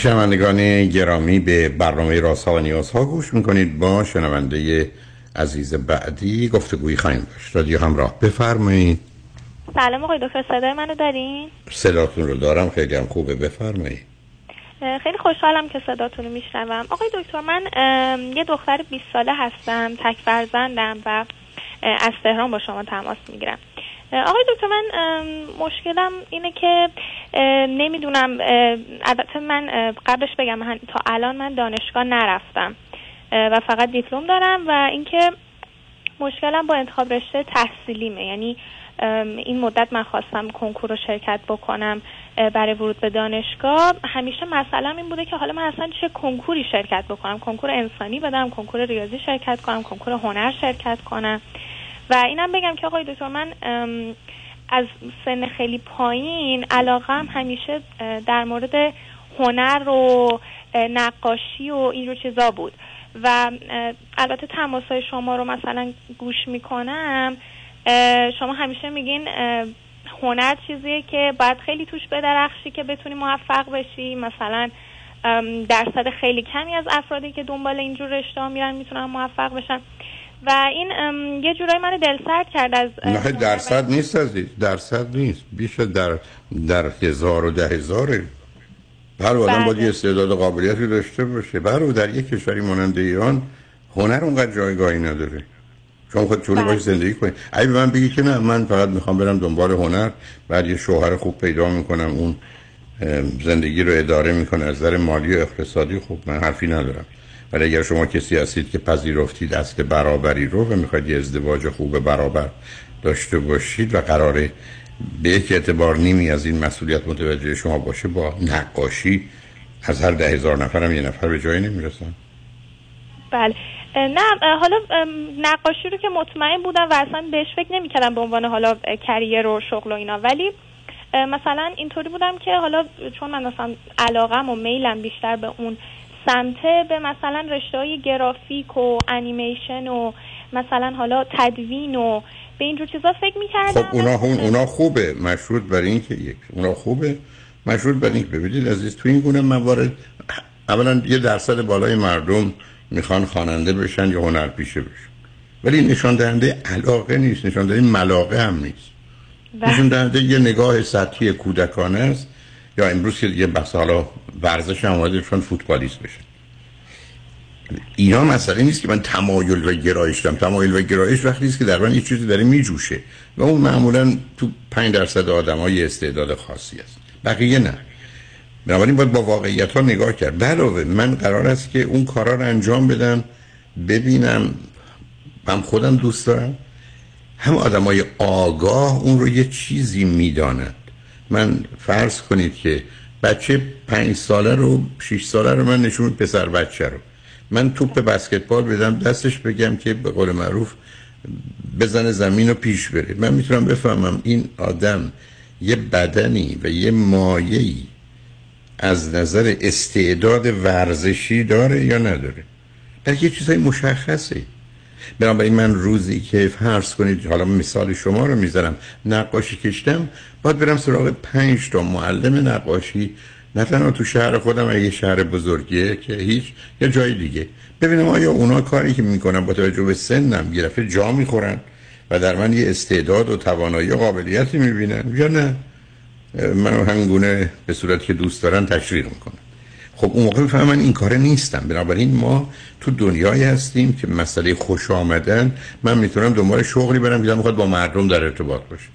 شنوندگان گرامی به برنامه راسا و نیازها گوش می‌کنید. با شنونده عزیز بعدی گفتگویی خواهیم داشت. رادیو همراه. بفرمایید. سلام آقای دکتر صدای منو دارین؟ صداتون رو دارم. خیلی هم خوبه. بفرمایید. خیلی خوشحالم که صداتون رو میشنوم. آقای دکتر من یه دختر 20 ساله هستم تک فرزندم و از تهران با شما تماس می‌گیرم. آقای دکتر من مشکلم اینه که نمی‌دونم البته من قبلش بگم تا الان من دانشگاه نرفتم و فقط دیپلم دارم و اینکه مشکلم با انتخاب رشته تحصیلیمه. یعنی این مدت من خواستم کنکور رو شرکت بکنم برای ورود به دانشگاه. همیشه مثلا این بوده که حالا من اصلا چه کنکوری شرکت بکنم. کنکور انسانی بدم کنکور ریاضی شرکت کنم کنکور هنر شرکت کنم. و اینم بگم که آقای دکتر من از سن خیلی پایین علاقم همیشه در مورد هنر و نقاشی و اینجور چیزا بود. و البته تماسای شما رو مثلا گوش می‌کنم شما همیشه میگین هنر چیزیه که باید خیلی توش بدرخشی که بتونی موفق بشی. مثلا درصد خیلی کمی از افرادی که دنبال اینجور رشته ها میرن می‌تونن موفق بشن. و این یه جورایی من دل سرد کرد از نه درصد نیست عزیز درصد نیست. بیش در در هزار و ده هزاره. هر آدم باید یه استعداد و قابلیتی داشته باشه. برو در یک کشوری مانند ایران هنر اونقدر جایگاهی نداره. شما خود چونه باش زندگی کنید اگه به من بگی که نه من فقط می‌خوام برم دنبال هنر بعد یه شوهر خوب پیدا می‌کنم اون زندگی رو اداره می‌کنه از نظر مالی و اقتصادی خوب من حرفی ندارم. ولی اگر شما کسی هستید که پذیرفتید اصل برابری رو و می‌خواید یه ازدواج خوب برابر داشته باشید و قراره به یک اعتبار نیمی از این مسئولیت متوجه شما باشه با نقاشی از هر ده هزار نفرم یه نفر به جایی نمی‌رسن. بله. نه حالا نقاشی رو که مطمئن بودم و اصلا بهش فکر نمی‌کردم به عنوان حالا کریر و شغل و اینا. ولی مثلا اینطوری بودم که حالا چون من مثلا علاقم و میلم بیشتر به اون سمته به مثلا رشته های گرافیک و انیمیشن و مثلا حالا تدوین و به اینجور چیزا فکر می‌کردم. خب اونا هم اونا خوبه. مشروط بر این که یک اونا خوبه. مشروط بر این که ببینید عزیز تو این گونه موارد اولا یه درصد بالای مردم می‌خوان خواننده بشن یا هنرپیشه بشن. ولی نشان دهنده علاقه نیست. نشان دهنده ملاقه هم نیست. نشان دهنده یه نگاه سطحی کودکانه است. یا امروز که دیگه بس حالا ورزش هم چون فوتبالیست بشن اینا مسئله نیست که من تمایل و گرایش دارم. تمایل و گرایش وقتی است که در من یه چیزی داره میجوشه. و اون معمولا تو 5 درصد آدم های استعداد خاصی است بقیه نه. بنابراین باید با واقعیت ها نگاه کرد. علاوه من قرار است که اون کارا رو انجام بدم ببینم من خودم دوست دارم. هم آدم های آگاه اون رو یه چیزی می‌دانند من فرض کنید که بچه پنج ساله رو شش ساله رو من نشون پسر بچه رو. من توپ بسکتبال بدم دستش بگم که به قول معروف بزنه زمین رو پیش بره. من می‌تونم بفهمم این آدم یه بدنی و یه مایهی از نظر استعداد ورزشی داره یا نداره؟ در یه چیزای مشخصه. بنابراین من روزی که فرض کنید. حالا مثال شما رو می‌ذارم. نقاشی کشتم. باید برم سراغ پنج تا معلم نقاشی. نه تنها تو شهر خودم یه شهر بزرگیه که هیچ یه جای دیگه. ببینم آیا اونا کاری که می‌کنن با توجه به سنم دفعه جا می‌خورن و در من یه استعداد و توانایی و قابلیتی می‌بینن یا نه. من همینگونه به صورتی که دوست دارن تشویق می‌کنم. خب اون موقع می‌فهمم من این کاره نیستم. بنابراین ما تو دنیایی هستیم که مسئله خوش آمدن من می‌تونم دنبال شغلی برم که می‌خواد با مردم در ارتباط باشم.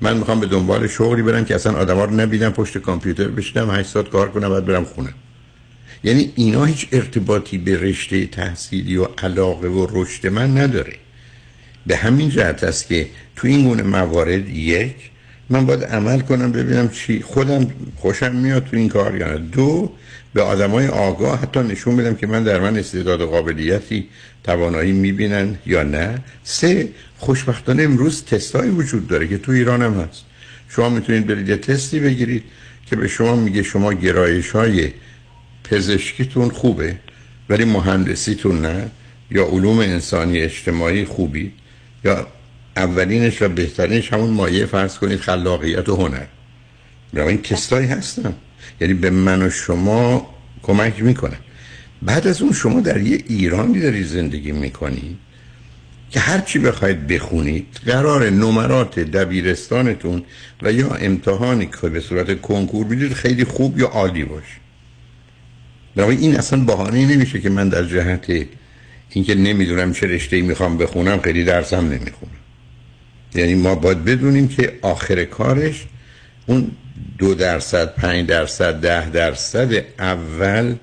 من می‌خوام به دنبال شغلی برم که اصلا آدما رو نبینم پشت کامپیوتر بشینم 8 ساعت کار کنم بعد برم خونه. یعنی اینا هیچ ارتباطی به رشته تحصیلی و علاقه و رشد من نداره. به همین جهت است که تو این گونه موارد یک من باید عمل کنم ببینم چی خودم خوشم میاد تو این کار یا نه. دو به آدمای آگاه حتی نشون بدم که من در من استعداد و قابلیتی توانایی می‌بینن یا نه. سه خوشبختانه امروز تستایی وجود داره که تو ایران هم هست. شما می‌تونید برید یه تستی بگیرید که به شما میگه شما گرایش های پزشکیتون خوبه ولی مهندسیتون نه یا علوم انسانی اجتماعی خوبی یا اولینش و بهترینش همون مایه فرض کنید خلاقیت و هنر. این تستایی هستن یعنی به من و شما کمک می‌کنن بعد از اون شما در یه ایرانی داری زندگی می‌کنی که هر چی بخواید بخونید قرار نمرات دبیرستانتون و یا امتحانی که به صورت کنکور می‌دید خیلی خوب یا عالی باشه. بنابراین این اصلا بهانه نمیشه که من در جهت اینکه نمی‌دونم چه رشته‌ای می‌خوام بخونم خیلی درسم نمی‌خونم یعنی ما باید بدونیم که آخر کارش اون دو درصد پنج درصد ده درصد اول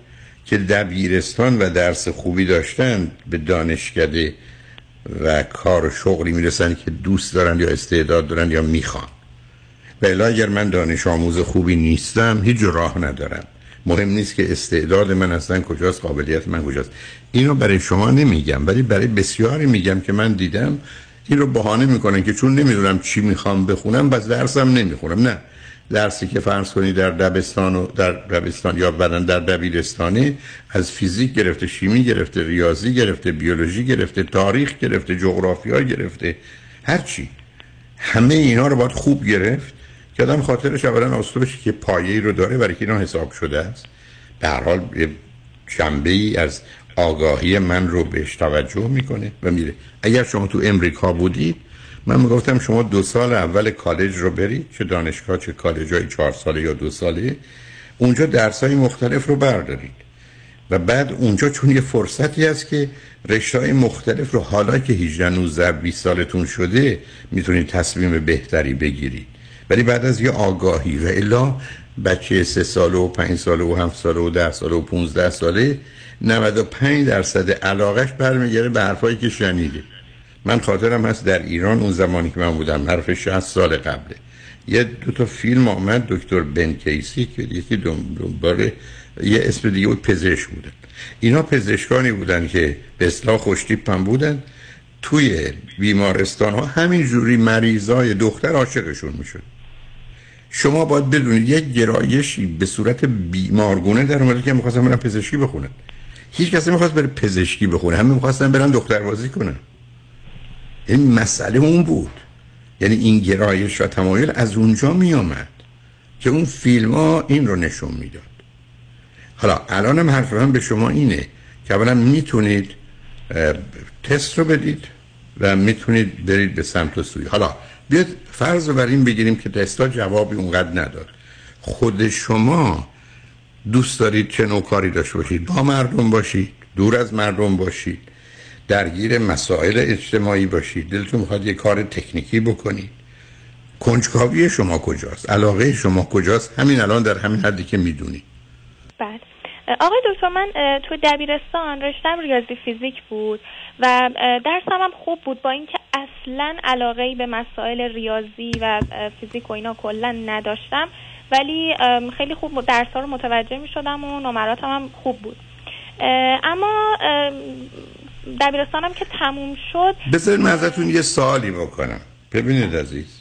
که دبیرستان و درس خوبی داشتن به دانشکده و کار و شغلی می‌رسن که دوست دارن یا استعداد دارن یا می‌خوان. و اگر من دانش آموز خوبی نیستم هیچ راه ندارم. مهم نیست که استعداد من اصلا کجاست قابلیت من کجاست. اینو برای شما نمیگم ولی برای بسیاری میگم که من دیدم این رو بهانه می‌کنن که چون نمی‌دونم چی می‌خوام بخونم بس درسم نمی‌خونم. نه. درسی که فرض کنی در دبستان و در دبستان یا بدن در دبیرستانه از فیزیک گرفته شیمی گرفته ریاضی گرفته بیولوژی گرفته تاریخ گرفته جغرافیا گرفته هر چی. همه اینا رو باید خوب گرفت که آدم خاطرش اولا آسوده بشه که پایه‌ای رو داره برای که اینا حساب شده است. به هر حال جنبه ای از آگاهی من رو بهش توجه می‌کنه و میره. اگر شما تو امریکا بودید من می‌گفتم شما دو سال اول کالج رو برید چه دانشگاه چه کالج های چهار ساله یا دو ساله اونجا درس های مختلف رو بردارید. و بعد اونجا چون یه فرصتی هست که رشته های مختلف رو حالا که 18 19 20 سالتون شده می‌تونید تصمیم بهتری بگیرید. ولی بعد از یه آگاهی و الا بچه سه ساله و پنج ساله و هفت ساله و ده ساله و 15 ساله 95 درصد علاقش برمیگره به حرفایی که شنیده من خاطرم هست در ایران اون زمانی که من بودم حرف 60 سال قبله. یه دو تا فیلم آمد دکتر بن کیسی که یکی دنباره یه اسم دیگه بود پزشک بودن. اینا پزشکانی بودن که به اصلاح خوشتیپ هم بودن. توی بیمارستان ها همین جوری مریضای دختر عاشقشون می‌شد. شما باید بدونید یک گرایشی به صورت بیمارگونه در اومده که می‌خواستن برن پزشکی بخونن. هیچ کسی می‌خواست بره پزشکی بخونه همه می‌خواستن برن دختربازی کنن. این مسئله اون بود. یعنی این گرایش و تمایل از اونجا می آمد که اون فیلم ها این رو نشون می‌داد. حالا الانم حرف من به شما اینه که اولا می‌تونید تست رو بدید و می‌تونید برید به سمت و سوی. حالا بیاد فرض رو بر این بگیریم که تستا جوابی اونقدر نداد. خود شما دوست دارید چه نوع کاری داشته باشید؟ با مردم باشید؟ دور از مردم باشید؟ درگیر مسائل اجتماعی باشید. دلتون می‌خواد یه کار تکنیکی بکنید. کنجکاوی شما کجاست؟ علاقه شما کجاست؟ همین الان در همین حدی که می‌دونید. بله. آقای دکتر من تو دبیرستان رشتم ریاضی فیزیک بود و درسم هم خوب بود با اینکه اصلا علاقه به مسائل ریاضی و فیزیک و اینا کلا نداشتم ولی خیلی خوب درس ها رو متوجه می شدم و نمراتم هم خوب بود. اما دبیرستانم که تموم شد. بذارید من ازتون یه سوالی بکنم. ببینید عزیز.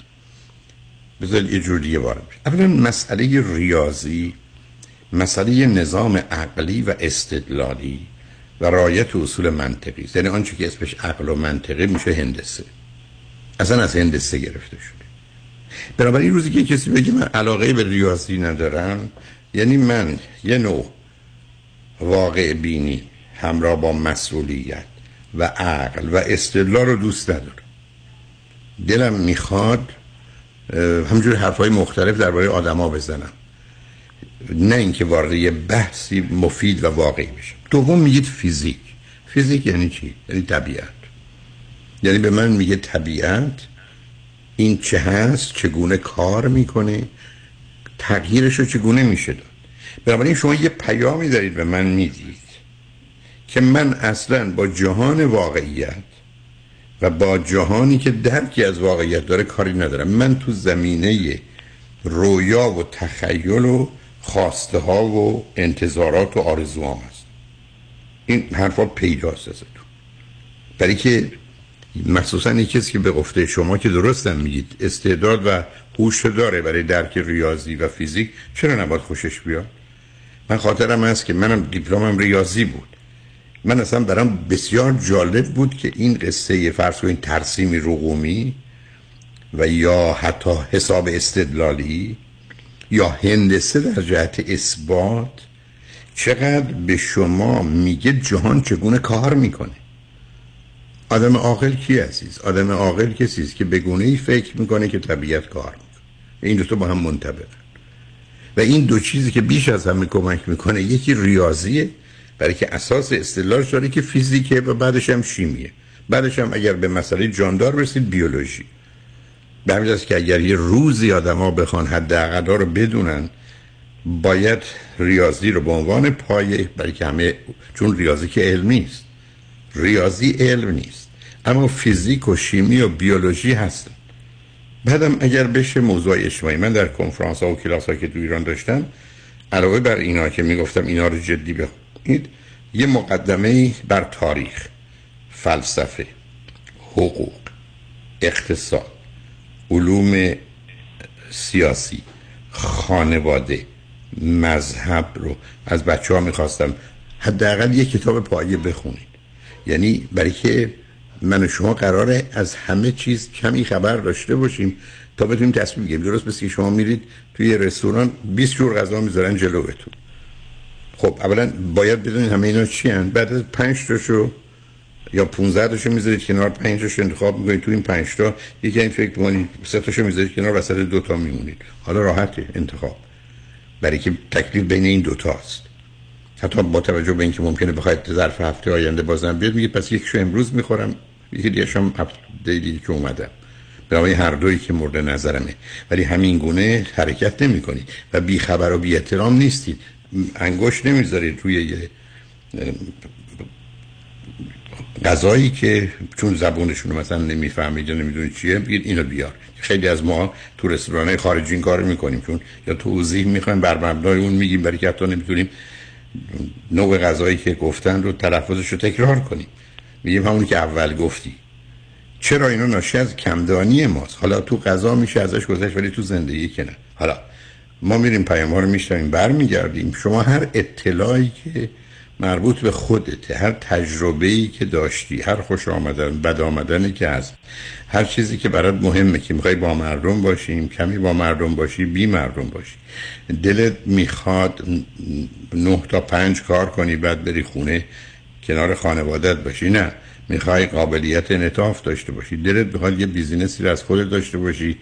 بذارید یه جور دیگه وارد اولا مسئله ریاضی مسئله نظام عقلی و استدلالی و رایت اصول منطقی یعنی آنچه که اسمش عقل و منطقی میشه هندسه. اصلا از هندسه گرفته شده. بنابراین روزی که کسی بگه من علاقه به ریاضی ندارم یعنی من یه نوع واقع بینی همراه با مسئولیت و عقل و استدلال رو دوست ندارم دلم می‌خواد همجور حرفای مختلف درباره آدما بزنم. نه اینکه وارد یه بحثی مفید و واقعی بشه دوم میگید فیزیک. فیزیک یعنی چی؟ یعنی طبیعت. یعنی به من میگه طبیعت این چه هست چگونه کار می‌کنه تغییرش رو چگونه میشه داد. بنابراین شما یه پیامی دارید به من می‌دید. که من اصلا با جهان واقعیت و با جهانی که درکی از واقعیت داره کاری ندارم. من تو زمینه رویا و تخیل و خواسته ها و انتظارات و آرزوام هست. این حرفا پیداست ازتون. برای که مخصوصا یک کسی که به گفته شما که درستم میگید استعداد و هوش داره برای درک ریاضی و فیزیک چرا نباید خوشش بیاد؟ من خاطرم هست که منم دیپلمم ریاضی بود. من اصلا برام بسیار جالب بود که این قصه فرض این ترسیمی رقومی و یا حتی حساب استدلالی یا هندسه در جهت اثبات چقدر به شما میگه جهان چگونه کار می‌کنه. آدم عاقل کی عزیز؟ آدم عاقل کسی است که به ای فکر می‌کنه که طبیعت کار می‌کنه. این دو با هم منطبقن. و این دو چیزی که بیش از همه کمک می‌کنه یکی ریاضیه برای که اساس استدلالش داره که فیزیکه و بعدش هم شیمیه. بعدش هم اگر به مسئله جاندار برسید بیولوژی. به همین که اگر یه روزی آدما بخوان حد رو بدونن باید ریاضی رو به عنوان پایه برای که همه چون ریاضی که علم نیست. ریاضی علم نیست. اما فیزیک و شیمی و بیولوژی هستن. بعدم اگر بشه موضوع اجتماعی من در کنفرانس ها و کلاس ها که تو ایران داشتم علاوه بر اینا که می‌گفتم اینا رو جدی بخونید یه مقدمه بر تاریخ فلسفه حقوق اقتصاد علوم سیاسی خانواده مذهب رو از بچه ها می‌خواستم حداقل یک کتاب پایه بخونید. یعنی برای که من و شما قراره از همه چیز کمی خبر داشته باشیم تا بتونیم تصمیم بگیریم. درست مثل شما میرید توی یه رستوران 20 جور غذا می‌ذارن جلوتون. خب اولا باید بدونید همه اینا چی هن؟ بعد از 5 تاشو یا 15 تاشو می‌ذارید کنار 5 تاشو انتخاب می‌کنید. تو این 5 تا یکی این فکر کنید سه تاشو می‌ذارید کنار وسط دو تا میمونید. حالا راحته انتخاب. برای که تکلیف بین این دو تاست حتی با توجه به اینکه ممکنه بخواید ظرف هفته آینده بازم بیاد میگه پس یکشو امروز می‌خورم یکی دیگه هفته دیگه که اومدم. برای هر دویی که مورد نظرمه. ولی همین گونه حرکت نمی کنید و بی خبر و بی احترام نیستید. انگوش نمی‌ذارید روی یه غذایی که چون زبونشون مثلا نمی‌فهمید یا نمی‌دونید چیه بگید اینو بیار. خیلی از ما تو رستوران خارجی این کار می‌کنیم چون یا توضیح می‌خوایم بر مبنای اون میگیم برای که حتی نمی‌تونیم نوع غذایی که گفتن رو تلفظش رو تکرار کنیم. میگیم همونی که اول گفتی. چرا اینا ناشی از کمدانی ماست؟ حالا تو غذا میشه ازش گذشت ولی تو زندگی که نه. حالا ما میریم پیام ها رو میشنویم برمیگردیم. شما هر اطلاعی که مربوط به خودته هر تجربه که داشتی هر خوش آمدن بد آمدنی که هست هر چیزی که برات مهمه که می‌خوای با مردم باشیم کمی با مردم باشی بی مردم باشی. دلت می‌خواد نه تا پنج کار کنی بعد بری خونه کنار خانوادت باشی. نه می‌خوای قابلیت انعطاف داشته باشی. دلت می‌خواد یه بیزینسی رو از خودت داشته باشی.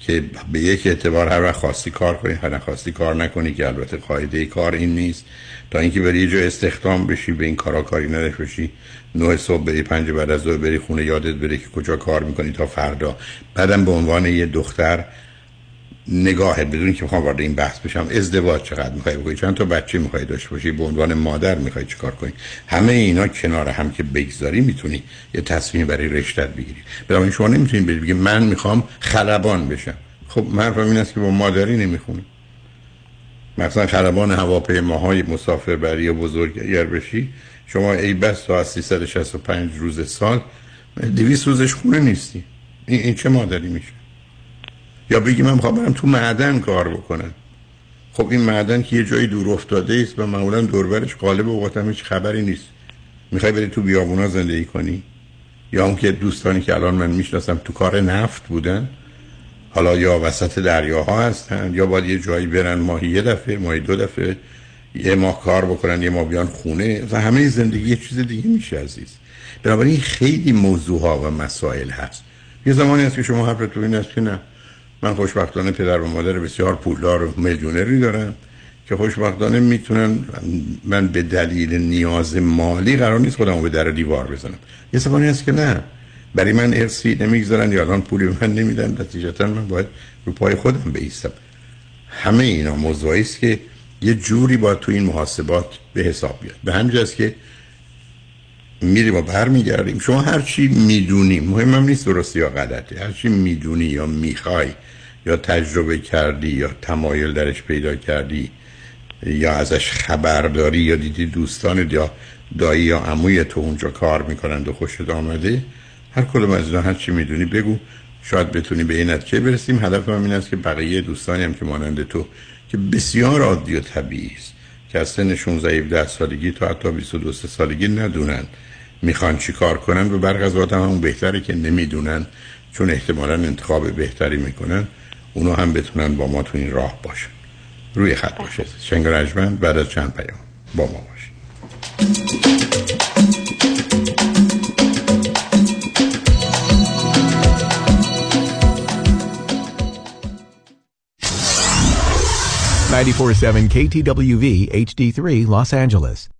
که به یک اعتبار هر وقت خواستی کار کنی هر خواستی کار نکنی که البته قاعده کار این نیست. تا اینکه بری یه جا استخدام بشی به این کارا کاری نداشته باشی. نه صبح بری پنج بعد از ظهر بری خونه یادت بره که کجا کار می‌کنی تا فردا. بعدم به عنوان یه دختر نگاهت بدون که می‌خوام وارد این بحث بشم. ازدواج چقدر می‌خوای بکنی؟ چند تا بچه می‌خوای داشته باشی؟ به عنوان مادر می‌خوای چیکار کنی؟ همه اینا کنار هم که بگذاری می‌تونی یه تصمیم برای رشتت بگیری. برای شما نمی‌تونید بگی من می‌خوام خلبان بشم. خب من این است که با مادری نمی‌خونی. مثلا خلبان هواپیماهای مسافربری و بزرگ اگر بشی شما ای بس تا از 365 روز سال 200 روزش خونه نیستی. این چه مادری میشه؟ یا بگی من می‌خوام برم تو معدن کار بکنم. خب این معدن که یه جایی دور افتاده است و معمولا دوربرش قالب اوقات هم هیچ خبری نیست. می‌خوای بری تو بیابونا زندگی کنی؟ یا اون که دوستانی که الان من می‌شناسم تو کار نفت بودن حالا یا وسط دریاها هستن یا باید یه جایی برن ماهی یه دفعه ماهی دو دفعه یه ماه کار بکنن یه ماه بیان خونه. و همه زندگی یه چیز دیگه میشه عزیز. بنابراین خیلی موضوع ها و مسائل هست. یه زمانی هست که شما حرف تو این است که نه. من خوشبختانه پدر و مادر بسیار پولدار و میلیونری دارم که خوشبختانه می‌تونن من به دلیل نیاز مالی قرار نیست خودم به در دیوار بزنم. یه زمانی هست که نه. برای من ارسی نمی‌گذارن یا الان پولی من نمیدن نتیجتا من باید رو پای خودم بیستم همه اینا موضوعی است که یه جوری با تو این محاسبات به حساب بیاد. به همجاست که میریم و برمیگردیم. شما هر چی می‌دونی مهمم نیست درستی یا غلطی هر چی می‌دونی یا می‌خوای یا تجربه کردی یا تمایل درش پیدا کردی یا ازش خبرداری یا دیدی دوستان یا دایی یا عموی تو اونجا کار می‌کنند و خوشت آمده هر کدوم از اینا هر چی می‌دونی بگو. شاید بتونی به این نتیجه برسیم. هدف من این است که بقیه دوستانی هم که مانند تو که بسیار عادی و طبیعی است که از سن 16 17 سالگی تا حتی 22 سالگی ندونن می‌خوان چی کار کنن؟ و برق از هم همون بهتره که نمی‌دونن چون احتمالا انتخاب بهتری می‌کنن اونو هم بتونن با ما تو این راه باشن. روی خط باشه. شنگ رجمند بعد از چند پیام. با ما باشن 94.7 KTWV HD3 Los Angeles.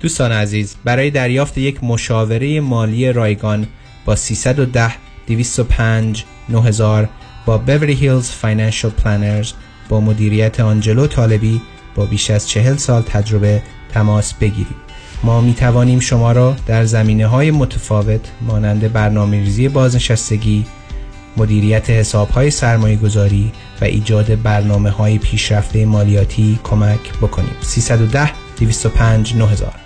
دوستان عزیز برای دریافت یک مشاوره مالی رایگان با 310 205 9000 با بیوری هیلز Financial Planners با مدیریت آنجلو طالبی با بیش از چهل سال تجربه تماس بگیرید. ما می توانیم شما را در زمینه های متفاوت مانند برنامه ریزی بازنشستگی، مدیریت حساب های سرمایه گذاری و ایجاد برنامه های پیشرفته مالیاتی کمک بکنیم. 310 205 9000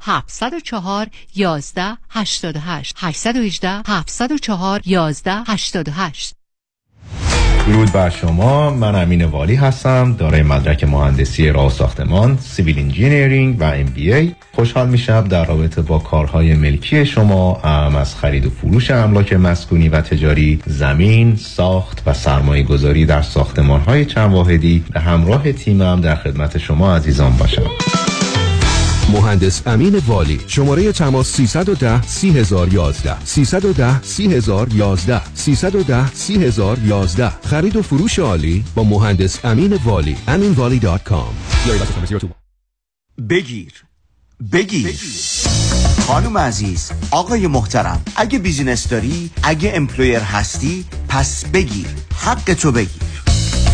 704 11 88 818 704 11 88 درود بر شما. من امین والی هستم دارای مدرک مهندسی راه ساختمان civil engineering و MBA. خوشحال میشم در رابطه با کارهای ملکی شما ام از خرید و فروش املاک مسکونی و تجاری زمین ساخت و سرمایه گذاری در ساختمان های چند واحدی به همراه تیمم در خدمت شما عزیزان باشم. مهندس امین والی. شماره تماس 310 3011 310 3011 310 3011 خرید و فروش عالی با مهندس امین والی. aminvalley.com بگیر. بگیر. خانم عزیز آقای محترم اگه business داری اگه employer هستی پس بگیر. حقتو بگیر.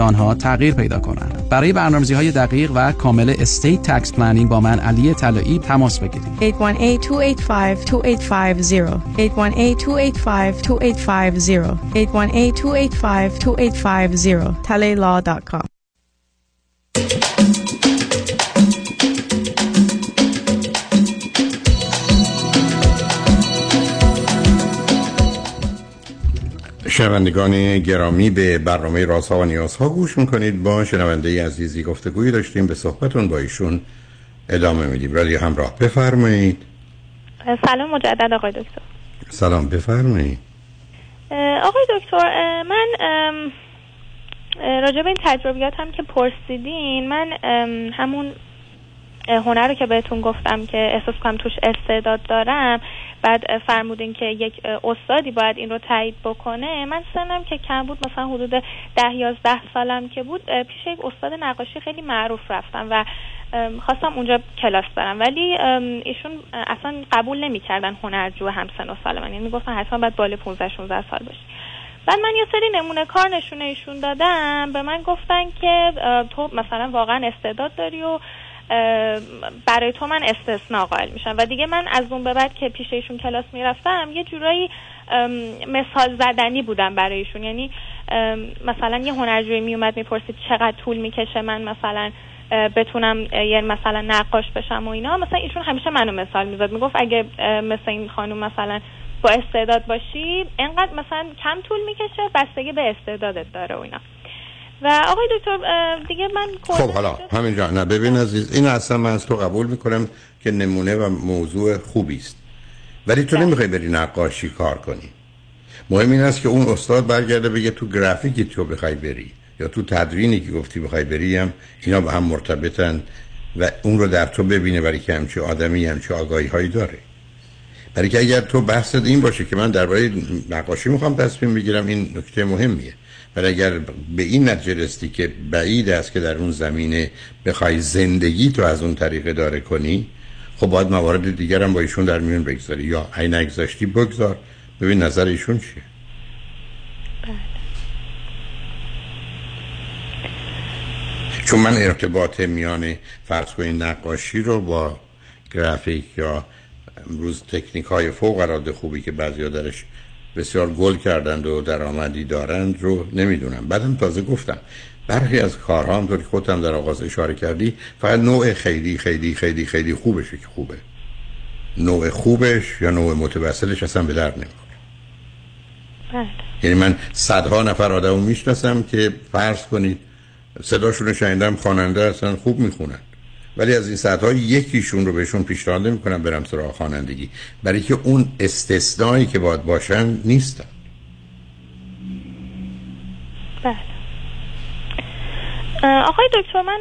آنها تغییر پیدا کنند. برای برنامه‌ریزی های دقیق و کامل estate tax planning با من علی طلایی تماس بگیرید. 818-285-2850 818-285-2850 818-285-2850 talaylaw.com شنوندگان گرامی به برنامه رازها و نیازها گوش می‌کنید. با شنونده عزیزی گفتگویی داشتیم. به صحبتون با ایشون ادامه میدیم. رادیو همراه بفرمایید. سلام مجدد آقای دکتر. سلام بفرمایید. آقای دکتر من راجع به این تجربیات هم که پرسیدین من همون هنر رو که بهتون گفتم که احساس کنم توش استعداد دارم بعد فرمودین که یک استادی باید این رو تایید بکنه من سنم که کم بود مثلا حدود ده یازده سالم که بود پیش یک استاد نقاشی خیلی معروف رفتم و خواستم اونجا کلاس برم. ولی ایشون اصلا قبول نمی‌کردن هنرجو همسن و سال من. یعنی می‌گفتن حتما باید بالای 15 16 سال باشی. بعد من یه سری نمونه کار نشونه ایشون دادم به من گفتن که تو مثلا واقعا استعداد داری و برای تو من استثناء قائل میشم. و دیگه من از اون به بعد که پیش ایشون کلاس می‌رفتم یه جورایی مثال زدنی بودم برای ایشون یعنی مثلا یه هنرجوی میومد می‌پرسید چقدر طول می‌کشه من مثلا بتونم یه مثلا نقاش بشم و اینا. مثلا ایشون همیشه منو مثال می‌زد. می‌گفت اگه مثل این خانم مثلا با استعداد باشی انقدر مثلا کم طول می‌کشه بستگی به استعدادت داره و اینا. و آقای دکتر دیگه من خب حالا همینجا نه ببین عزیز این اصلا من از تو قبول می‌کنم که نمونه و موضوع خوبی است. ولی تو نمی‌خوای بری نقاشی کار کنی. مهم این است که اون استاد برگرده بگه تو گرافیکی تو بخوای بری یا تو تدوینی که گفتی بخوای بری هم اینا با هم مرتبطن و اون رو در تو ببینه برای که همچی آدمی همچی آگاهی هایی داره. برای که اگر تو بحثت این باشه که من درباره نقاشی می‌خوام تصمیم بگیرم این نکته مهمیه. ولی اگر به این نتیجه رسیدی که بعید است که در اون زمینه بخوای زندگی تو از اون طریق داره کنی خب باید موارد دیگر هم با ایشون در میون بگذاری. یا ای نگذاشتی بگذار. ببین نظر ایشون چیه. چون من ارتباط میان فرض کنید نقاشی رو با گرافیک یا امروز تکنیک های فوق العاده خوبی که بعضیا درش بسیار گل کردند و درآمدی دارند رو نمی‌دونم. بعدم تازه گفتم برخی از کارها هم که خودم در آغاز اشاره کردی فقط نوع خیلی خیلی خیلی خیلی خوبشه که خوبه. نوع خوبش یا نوع متوسطش اصلا به درد نمی‌خوره. بله. یعنی من صدها نفر آدم رو می‌شناسم که فرض کنید صداشون رو شنیدم خواننده اصلا خوب می‌خونن. ولی از این صدها یکیشون رو بهشون پیشنهاد می‌کنم برم سراغ خوانندگی. برای که اون استثنایی که باید باشن نیستن. بله. آقای دکتر من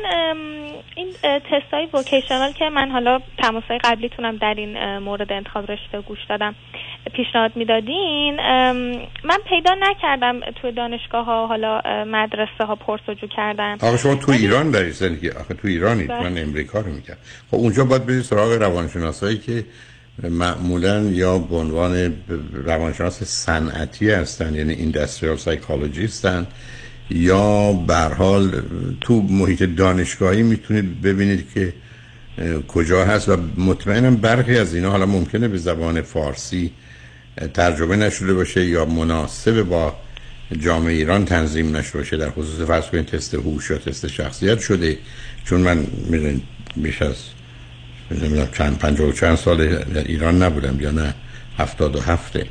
این تست های وکیشنال که من حالا تماس های قبلیتونم در این مورد انتخاب رشته گوش دادم پیشنهاد می‌دادین من پیدا نکردم توی دانشگاه ها حالا مدرسه ها پرسجو کردم آقا شما تو ایران داری زندگی آخه تو ایرانید بله. من امریکا رو میگم. خب اونجا باید برید سراغ روانشناسایی که معمولا یا به عنوان روانشناس صنعتی هستن یعنی ایندستریال سایکولوژیستن یا به هر حال تو محیط دانشگاهی می‌تونید ببینید که کجا هست و مطمئنم برخی از اینا حالا ممکنه به زبان فارسی ترجمه نشده باشه یا مناسب با جامعه ایران تنظیم نشده باشه در خصوص فرض کنید تست هوش یا تست شخصیت شده. چون من می‌دونید بیش از چند پنجاه و چند سال ایران نبودم یا نه هفتاد و هفته.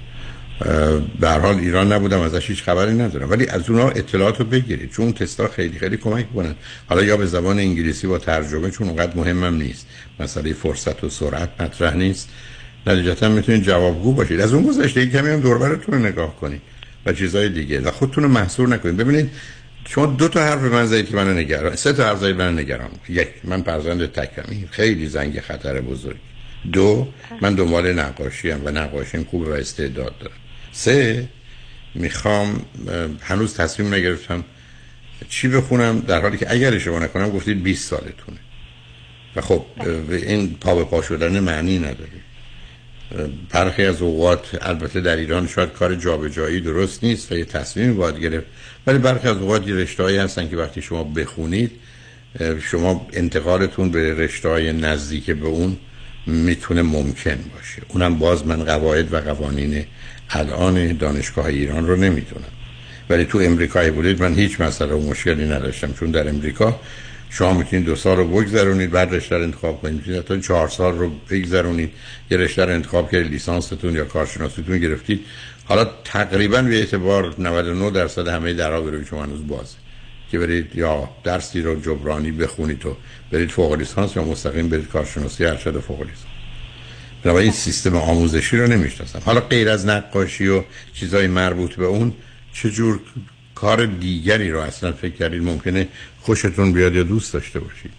هر حال ایران نبودم ازش هیچ خبری ندارم. ولی از اونها اطلاعات رو بگیرید چون تستا خیلی خیلی کمک کنن حالا یا به زبان انگلیسی با ترجمه چون اونقدر مهمم نیست. مسئله فرصت و سرعت مطرح نیست. نتیجتا می‌تونید جوابگو باشید. از اون گذشته کمی هم دور براتون رو نگاه کنید و چیزای دیگه. و خودتون رو محصور نکنید. ببینید شما دو تا حرف من زدید که منو نگران سه تا حرف زدید منو نگران. یک من فرزند تکم این خیلی زنگ خطر بزرگ. دو من دنبال نقاشی هم و نقاشیم خوبه و استعداد دارم. سه. می‌خوام هنوز تصمیم نگرفتم چی بخونم در حالی که اگر اشتباه نکنم گفتید 20 سالتونه. و خب این پا به پا شدن معنی نداره. برخی از اوقات البته در ایران شاید کار جابجایی درست نیست و یه تصمیم باید گرفت ولی برخی از اوقات یه رشته‌هایی هستن که وقتی شما بخونید شما انتقالتون به رشته‌های نزدیک به اون می‌تونه ممکن باشه. اونم باز من قواعد و قوانین الان دانشگاه ایران رو نمی‌دونم. ولی تو امریکایی بودید من هیچ مسئله و مشکلی نداشتم. چون در امریکا شما می‌تونید دو سال رو بگذرونید بعد رشته رو انتخاب کنید. می‌تونید تا چهار سال رو بگذرونید. یه رشته رو انتخاب کردید لیسانستون یا کارشناسیتون گرفتید. حالا تقریبا به اعتبار 99 درصد همه درا برای شما هنوز بازه. که برید یا درسی رو جبرانی بخونید و برید فوق لیسانس یا مستقیم برید کارشناسی ارشد فوق لیسانس. بنابراین سیستم آموزشی رو نمی‌شناسم. حالا غیر از نقاشی و چیزای مربوط به اون چه جور کار دیگری رو اصلا فکر کردید ممکنه خوشتون بیاد یا دوست داشته باشید؟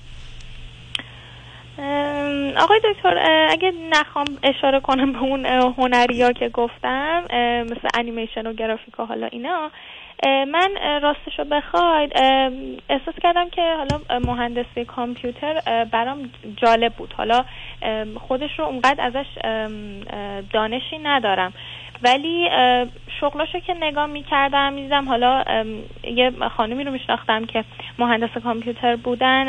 آقای دکتر اگه نخوام اشاره کنم به اون اه، هنری ها که گفتم مثل انیمیشن و گرافیک و حالا اینا من راستشو بخواید احساس کردم که حالا مهندسی کامپیوتر برام جالب بود. حالا خودش رو اونقدر ازش دانشی ندارم. ولی شغلاشو که نگاه می‌کردم می‌دیدم حالا یه خانمی رو میشناختم که مهندس کامپیوتر بودن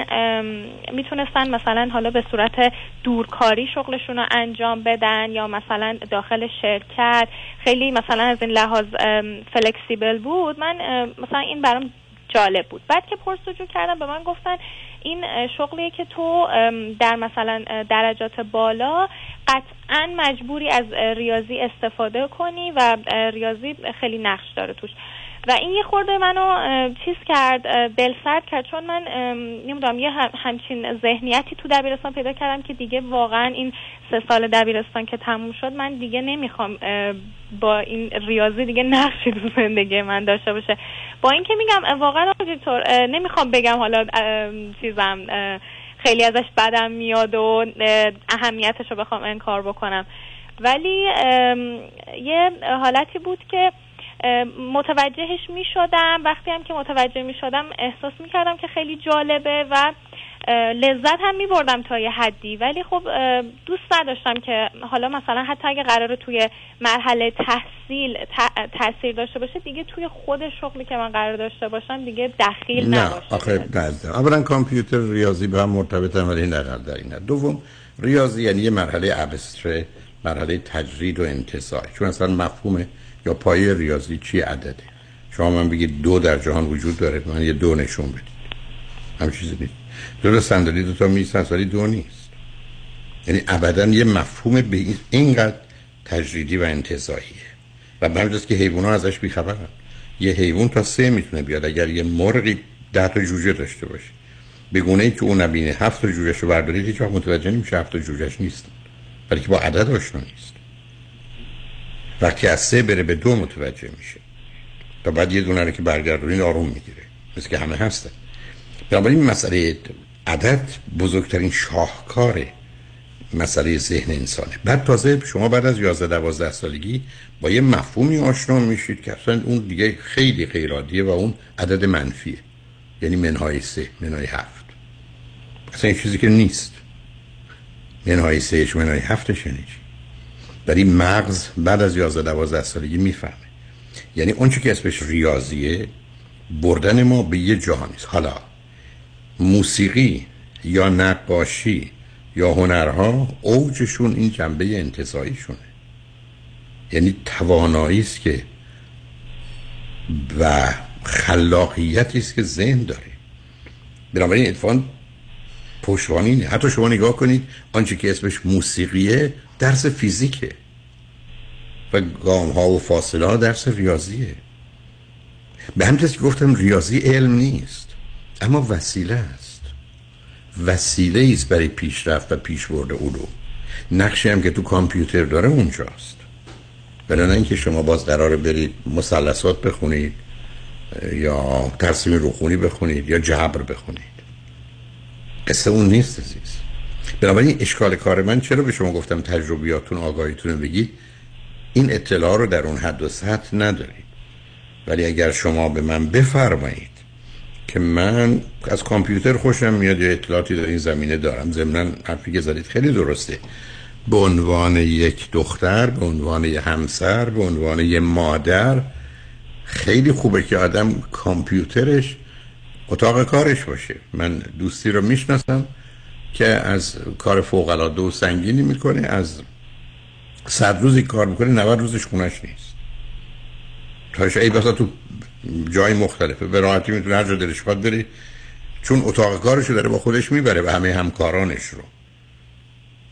می‌تونستن مثلا حالا به صورت دورکاری شغلشون رو انجام بدن یا مثلا داخل شرکت. خیلی مثلا از این لحاظ فلکسیبل بود. من مثلا این برام جالب بود. بعد که پرسجو کردم به من گفتن این شغلیه که تو در مثلا درجات بالا قطعا مجبوری از ریاضی استفاده کنی و ریاضی خیلی نقش داره توش. و این یه خورده منو چیز کرد اه، دلسرد کرد. چون من نمی‌دونم یه هم- همچین ذهنیتی تو دبیرستان پیدا کردم که دیگه واقعا این سه سال دبیرستان که تموم شد من دیگه نمی‌خوام با این ریاضی دیگه نقشی تو زندگی من داشته باشه. با اینکه میگم واقعا دکتر نمی‌خوام بگم حالا چیزم خیلی ازش بدم میاد و اه، اهمیتش رو بخوام انکار بکنم. ولی یه حالتی بود که متوجهش می شدم وقتی هم که متوجه می شدم احساس می کردم که خیلی جالبه و لذت هم می بردم تا یه حدی. ولی خب دوست نداشتم که حالا مثلا حتی اگه قراره توی مرحله تحصیل تاثیر داشته باشه دیگه توی خود شغلی که من قرار داشته باشم دیگه دخیل نه نباشه. آخه نه اولا کامپیوتر ریاضی به هم مرتبطن ولی نه در این. دوم ریاضی یعنی یه مرحله ابستره مرحله تجرید و انتزاع چون اصلا مفهوم یا پایه ریاضی چی عدده؟ شما من بگید دو در جهان وجود داره من یه دو نشون بدید. هم چیزی نیست. دو صندلی دو تا میز ولی دو نیست. یعنی ابدا یه مفهوم به این- اینقدر تجریدی و انتزاعیه و جاست که حیوان ازش بیخبرن. یه حیوان تا سه می‌تونه بیاد. اگر یه مرغی ده تا جوجه داشته باشه. به گونه ای که اون نبینه هفت تا جوجهش رو بردارید هیچ وقت متوجه نمیشه هفت تا جوجهش نیست ولی که با عدد آشنا نیست. وقتی از سه بره به دو متوجه میشه. تا بعد یه دونه رو که برگردونین آروم می‌گیره. مثل که همه هستن. بنابراین مسئله عدد بزرگترین شاهکار مسئله ذهن انسانه. بعد تازه شما بعد از 11 12 سالگی با یه مفهومی آشنا میشید که اصلا اون دیگه خیلی غیرعادیه و اون عدد منفیه. یعنی منهای سه منهای هفت. اصلا این چیزی که نیست. منهای سهش منهای هفتش یعنی چی؟ ولی مغز بعد از 11 12 سالگی می‌فهمه. یعنی اون که اسمش ریاضیه بردن ما به یه جهانی است. حالا موسیقی یا نقاشی یا هنرها اوجشون این جنبه انتظاییشونه یعنی توانایی است که و خلاقیتی است که ذهن داره. بنابراین اتفاقا پشتوانه اینه. حتی شما نگاه کنید آنچه که اسمش موسیقیه درس فیزیکه. و گام ها و فاصله ها درس ریاضیه. به که گفتم ریاضی علم نیست اما وسیله است. وسیله است برای پیشرفت و پیشبرد علوم نقشی هم که تو کامپیوتر داره اونجاست. بنابراین اینکه شما باز قراره برید مثلثات بخونید یا ترسیم روخونی بخونید یا جبر بخونید. قصه اون نیست عزیز. بنابراین اشکال کار من چرا به شما گفتم تجربیاتون آگاهیتون بگید؟ این اطلاع رو در اون حد و سطح ندارید. ولی اگر شما به من بفرمایید که من از کامپیوتر خوشم میاد یا اطلاعاتی در این زمینه دارم ضمنا حرفی که زدید خیلی درسته. به عنوان یک دختر به عنوان همسر به عنوان یک مادر خیلی خوبه که آدم کامپیوترش اتاق کارش باشه. من دوستی رو می‌شناسم که از کار فوق العاده و سنگینی می‌کنه از صد روزی کار می‌کنه 90 روزش خونش نیست. تاش ای بسا تو جای مختلفه به راحتی می‌تونه هر جا دلش بخواد بره چون اتاق کارش رو داره با خودش می‌بره و همه همکارانش رو.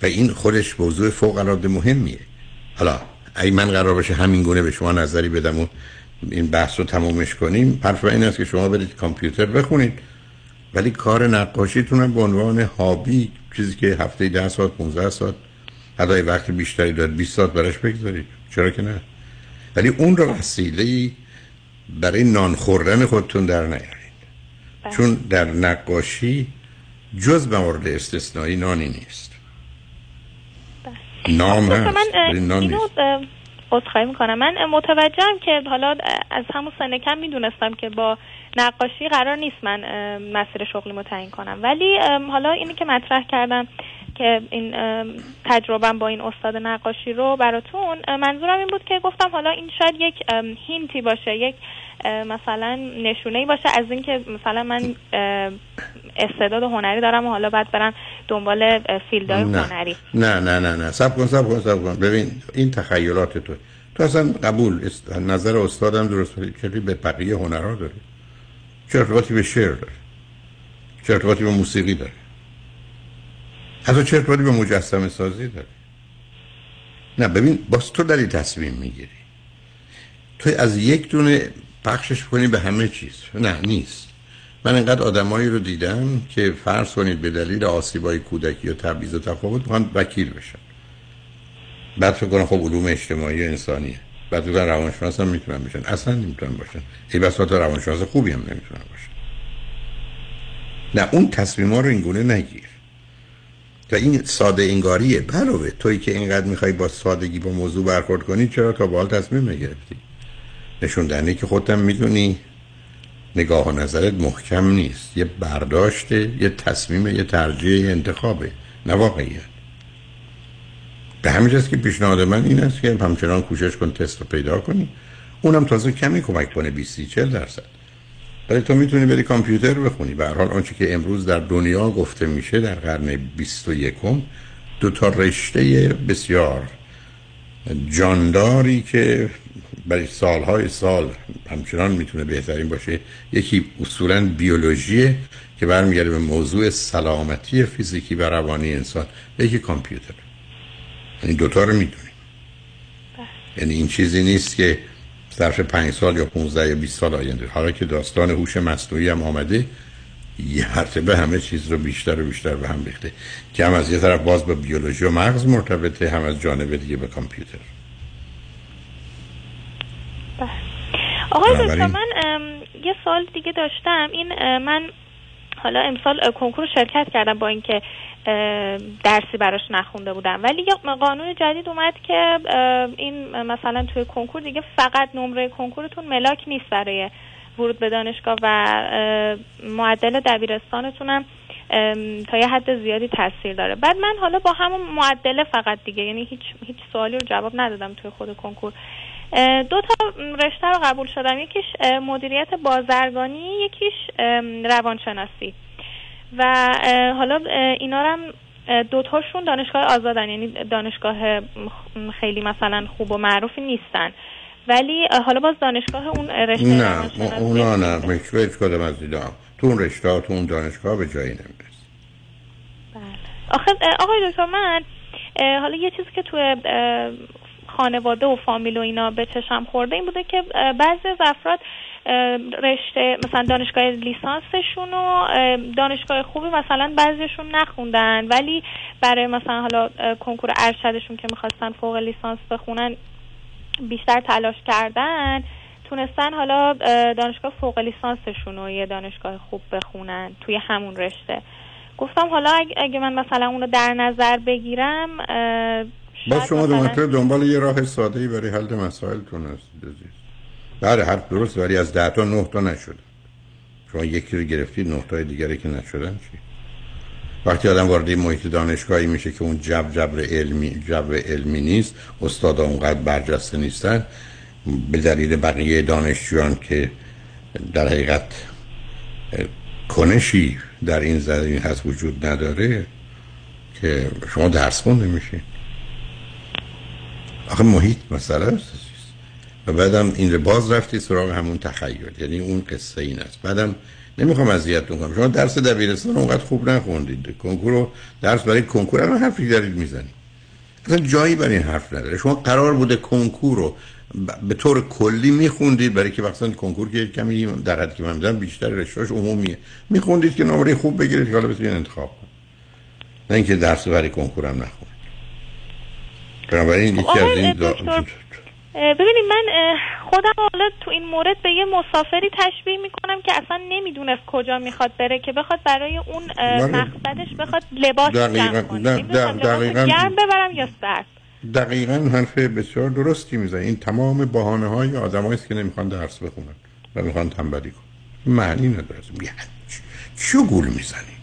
و این خودش موضوع فوق العاده مهمیه. حالا اگه من قرار باشه همین گونه به شما نظری بدم و این بحث رو تمومش کنیم حرف این است که شما برید کامپیوتر بخونید. ولی کار نقاشیتون هم به عنوان هابی چیزی که هفته 10 ساعت 15 ساعت حتی وقت بیشتری داد 20 ساعت براش بگذارید چرا که نه؟ ولی اون رو وسیله برای نان خوردن خودتون در نیارید. چون در نقاشی جز به مورد استثنایی نانی نیست. نام خب، هست من نان نیست. اه، عذرخواهی می‌کنم. من متوجهم که حالا از همون سن کم می‌دونستم که با نقاشی قرار نیست من مسیر شغلی تعیین کنم. ولی حالا اینی که مطرح کردم که این ام، تجربم با این استاد نقاشی رو براتون. منظورم این بود که گفتم حالا این شاید یک هینتی باشه یک مثلا نشونه ای باشه از اینکه مثلا من استعداد هنری دارم و حالا باید برم دنبال فیلدهای هنری. نه نه نه نه. سب کن سب کن سب کن. ببین این تخیلات تو. تو اصلا قبول است- نظر استادم درست چه به بقیه هنرها داری. چه ارتباطی به شعر داری. چه ارتباطی به موسیقی داری. حتی چه ارتباطی به مجسمه سازی داری نه ببین باز تو داری تصمیم می‌گیری. تو از یک دونه پخشش کنی به همه چیز. نه نیست. من انقدر آدمایی رو دیدم که فرض کنید به دلیل آسیبای کودکی و تبعیض و تفاوت می‌خوان وکیل بشن. بعد فکر کنم خب علوم اجتماعی و انسانیه. بعد کنم روانشناس هم می‌تونن بشن. اصلا نمی‌تونن باشن. ای تا روانشناس خوبی هم نمی‌تونن باشن. نه اون تصمیم ها رو اینگونه نگیر. تا این ساده انگاریه. علاوه تویی که اینقدر می‌خوای با سادگی با موضوع برخورد کنی چرا تا به حال تصمیم نگرفتی؟ نشون دهنده که خودت می‌دونی. نگاه و نظرت محکم نیست. یه برداشته یه تصمیم یه ترجیح یه انتخابه. نه واقعیت. به همین که پیشنهاد من این است که همچنان کوشش کن تست رو پیدا کنی. اونم تازه کمی کمک کنه 20 40 درصد. ولی تو می‌تونی بری کامپیوتر بخونی. به هر حال آنچه که امروز در دنیا گفته میشه در قرن 21 دو تا رشته بسیار جانداری که برای سالهای سال همچنان می‌تونه بهترین باشه. یکی اصولا بیولوژیه که برمیگرده به موضوع سلامتی فیزیکی و روانی انسان. یکی کامپیوتر. این دوتا رو می‌دونی. یعنی این چیزی نیست که ظرف پنج سال یا 15 یا 20 سال آینده. حالا که داستان هوش مصنوعی هم آمده یه مرتبه همه چیز رو بیشتر و بیشتر به هم ریخته. که هم از یه طرف باز به بیولوژی و مغز مرتبطه هم از جانب دیگه به کامپیوتر. آقای دکتر من یه سال دیگه داشتم. این من حالا امسال کنکور شرکت کردم با اینکه درسی براش نخونده بودم. ولی یه قانون جدید اومد که این مثلا توی کنکور دیگه فقط نمره کنکورتون ملاک نیست برای ورود به دانشگاه و معدل دبیرستانتونم تا یه حد زیادی تاثیر داره. بعد من حالا با همون معدله فقط دیگه یعنی هیچ هیچ سوالی رو جواب ندادم توی خود کنکور. دو تا رشته رو قبول شدم. یکیش مدیریت بازرگانی یکیش روانشناسی. و حالا اینا رو هم دوتاشون دانشگاه آزادن. یعنی دانشگاه خیلی مثلا خوب و معروفی نیستن. ولی حالا باز دانشگاه اون رشته نه اونا نه. مش- هیچ کدوم از دیدم تو اون رشته تو اون دانشگاه به جایی نمی‌رسی. آخه اه، آقای دکتر من حالا یه چیزی که اه، خانواده و فامیل و اینا به چشم خورده. این بوده که بعضی از افراد رشته مثلا دانشگاه لیسانسشون و اه، دانشگاه خوبی مثلا بعضیشون نخوندن. ولی برای مثلا حالا کنکور ارشدشون که می‌خواستن فوق لیسانس بخونن بیشتر تلاش کردن. تونستن حالا اه، دانشگاه فوق لیسانسشون رو یه دانشگاه خوب بخونن توی همون رشته. گفتم حالا اگه, من مثلا اونو در نظر بگیرم شاید شما دو دنبال یه راه ساده ای برای حل مسائلتون هستید عزیز. بله حرف درست ولی از ده تا نه تا نشده. شما یکی رو گرفتید نه تای دیگری که نشدن چی؟ وقتی آدم وارد محیط دانشگاهی میشه که اون جبر جبر علمی جبر علمی نیست استادا اونقدر برجسته نیستن به دلیل بقیه دانشجویان که در حقیقت کنشی در این زمین هست وجود نداره که شما درس خونده میشین. آخه محیط مسئله است. و بعدم این باز رفتی سراغ همون تخیل. یعنی اون قصه این است. بعدم نمی‌خوام اذیتتون کنم شما درس دبیرستان اونقدر خوب نخوندید. کنکور رو درس برای کنکور الان حرفی دارید می‌زنید. اصلا جایی برای این حرف نداره. شما قرار بوده کنکور رو به طور کلی میخوندید. برای که مثلا کنکور که کمی در حد که من می‌دونم بیشتر رشتهاش عمومیه. میخوندید که نمره خوب بگیرید که حالا بتونید انتخاب کنید. نه اینکه درس برای کنکور هم نخونید. بنابراین خب یکی از آقای این ببینید من خودم حالا تو این مورد به یه مسافری تشبیه می‌کنم که اصلا نمی‌دونست کجا می‌خواد بره که بخواد برای اون بله. مقصدش بخواد لباس دقیقاً. دقیقاً. لباس گرم ببرم یا سرد دقیقا حرف بسیار درستی می‌زنی این تمام بحانه های آدم است که نمی‌خوان درس بخونن و می‌خوان تنبلی کنن معنی نداره چیو گول می‌زنی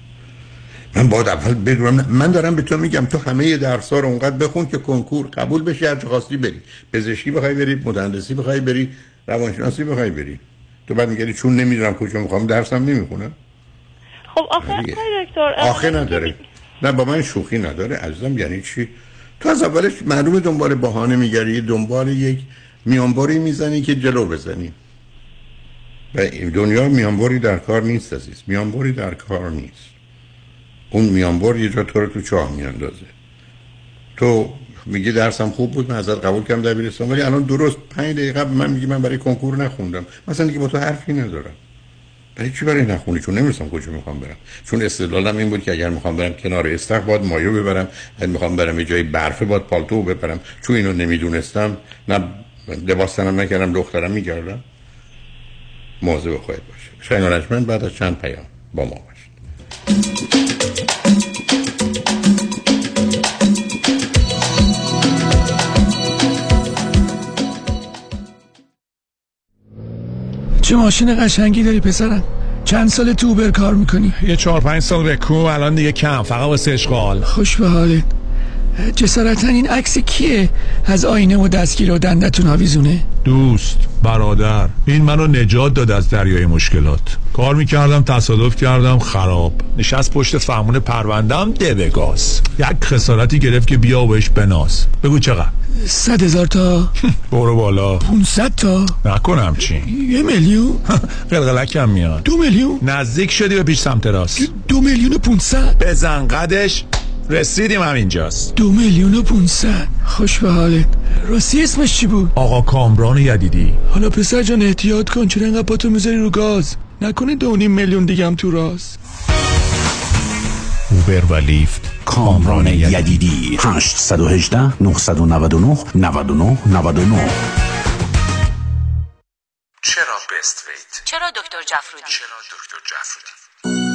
من باید اول بدونم من دارم به تو میگم تو همه درس ها رو اونقدر بخون که کنکور قبول بشی هر چه خواستی بری. پزشکی بخوای بری مهندسی بخوای بری روانشناسی بخوای بری. تو بعد میگی چون نمی‌دونم کجا می‌خوام درسم نمی‌خونم. خب آخه آقای دکتر آخه نداره. نه با من شوخی نداره عزیزم یعنی چی؟ تو از اولش معلومه دنبال بهانه میگری دنبال یک میانباری می‌زنی که جلو بزنی. و دنیا میانباری در کار نیست عزیز میانباری در کار نیست. اون میانبار یه جا تو رو تو چاه میاندازه. تو میگی درسم خوب بود من ازت قبول کردم دبیرستان ولی الان درست پنج دقیقه قبل من میگی من برای کنکور نخوندم. مثلا دیگه با تو حرفی ندارم. برای چی برای نخونی چون نمی‌رسم کجا می‌خوام برم. چون استدلالم این بود که اگر می‌خوام برم کنار استخ باید مایو ببرم اگر می‌خوام برم یه جای برفه باید پالتو ببرم چون اینو نمی‌دونستم نه لباس تنم نکردم دخترم میگردم. مواظب خودت باشه. شنگ بعد از چند پیام با ما باش چه ماشین قشنگی داری پسرم؟ چند سال تو اوبر کار می‌کنی؟ یه چهار پنج سال رکو الان دیگه کم فقط واسه اشغال خوش به حالت. جسارتا این عکس کیه؟ از آینه و دستگیر و دندتون آویزونه؟ دوست برادر این منو نجات داد از دریای مشکلات. کار می‌کردم تصادف کردم خراب. نشست پشت فرمون پروندم ده بگاز یک خسارتی گرفت که بیا و بهش بناز. بگو چقدر؟ صد هزار تا. برو بالا. 500 تا. نکنم چی یه میلیون. قلقلکم میاد. دو میلیون. نزدیک شدی به پیش سمت راست. دو میلیون و 500 بزن قدش رسیدیم همینجاست. دو میلیون و 500 خوش به حالت راستی اسمش چی بود؟ آقا کامران یدیدی. حالا پسر جان احتیاط کن. چرا انقدر پاتو می‌ذاری رو گاز؟ نکنه دو و نیم میلیون دیگه هم تو راست اوبر و لیفت کامران یدیدی 818 999 99 99 چرا بست ویت؟ چرا دکتر جفرودی؟ چرا دکتر جفرودی؟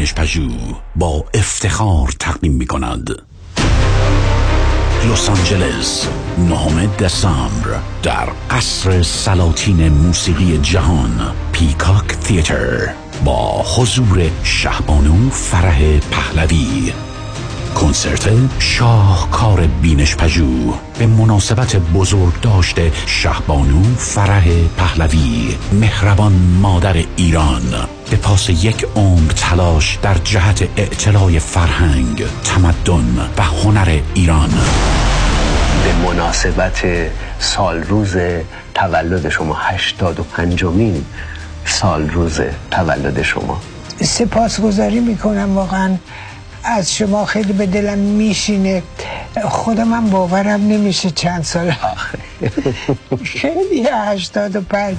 بینش پژو با افتخار تقدیم می کند لس آنجلس نهم دسامبر در قصر سلاطین موسیقی جهان پیکاک تیتر با حضور شهبانو فرح پهلوی. کنسرت شاهکار بینش پژو. به مناسبت بزرگ داشته شهبانو فرح پهلوی مهربان مادر ایران. به پاس یک عمر تلاش در جهت اعتلاع فرهنگ تمدن و هنر ایران. به مناسبت سال روز تولد شما هشتاد و پنجمین سال روز تولد شما. سپاسگزاری می‌کنم واقعا از شما خیلی به دلم میشینه. خودم هم باورم نمیشه چند سال خیلی هشتاد و پنج.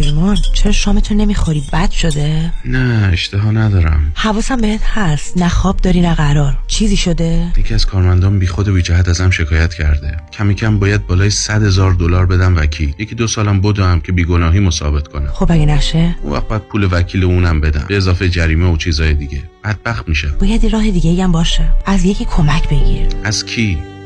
پیمان چرا شامتو نمی‌خوری؟ بد شده؟ نه اشتها ندارم. حواسم بهت هست. نه خواب داری نه قرار. چیزی شده؟ یکی از کارمندان بی خود و بی جهت ازم شکایت کرده. کمی کم باید بالای 100 هزار دلار بدم وکیل. یکی دو سالم بدم که بیگناهی ثابت کنم. خب اگه نشه؟ اون وقت باید پول وکیل اونم بدم. به اضافه جریمه و چیزای دیگه. بدبخت میشه باید راه دیگه هم باشه. از یکی کمک بگیر. از کی؟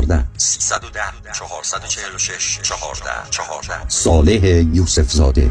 14 310 446 14 14 صالح یوسف زاده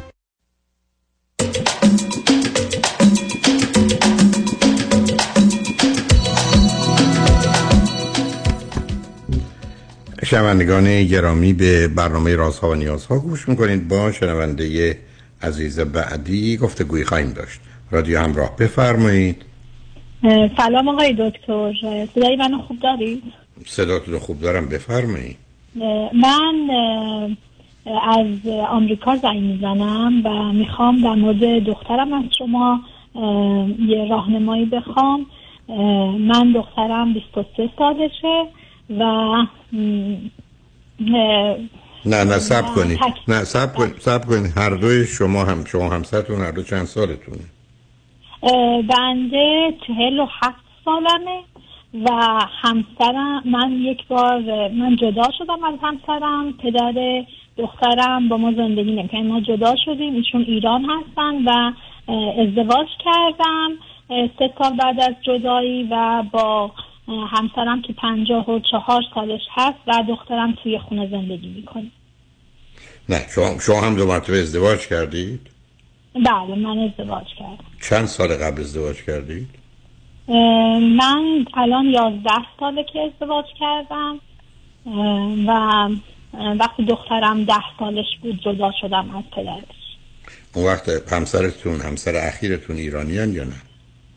شنوندگان گرامی به برنامه رازها و نیازها گوش می‌کنید. با شنونده عزیز بعدی گفته گویی خواهیم داشت. رادیو همراه بفرمایید. سلام آقای دکتر. صدای منو خوب دارید؟ صداتون خوب دارم. بفرمایید. من از آمریکا زنگ می‌زنم و می‌خوام در مورد دخترم از شما یه راهنمایی بخوام. من دخترم 23 سالشه و نه نه سب کنید. نه سب کنید. سب کنید. هر دوی شما هم شما همسرتون هر دو چند سالتونه؟ بنده چهل و هفت سالمه و همسرم من یک بار من جدا شدم از همسرم پدر دخترم با ما زندگی نمی‌کنه ما جدا شدیم ایشون ایران هستن و ازدواج کردم. سه سال بعد از جدایی و با همسرم که پنجاه و چهار سالش هست و دخترم توی خونه زندگی می‌کنه نه شما, شما هم دو مرتبه ازدواج کردید؟ بله من ازدواج کردم چند سال قبل ازدواج کردید؟ من الان یازده ساله که ازدواج کردم و وقتی دخترم ده سالش بود جدا شدم از پدرش اون وقت همسرتون همسر اخیرتون ایرانیان یا نه؟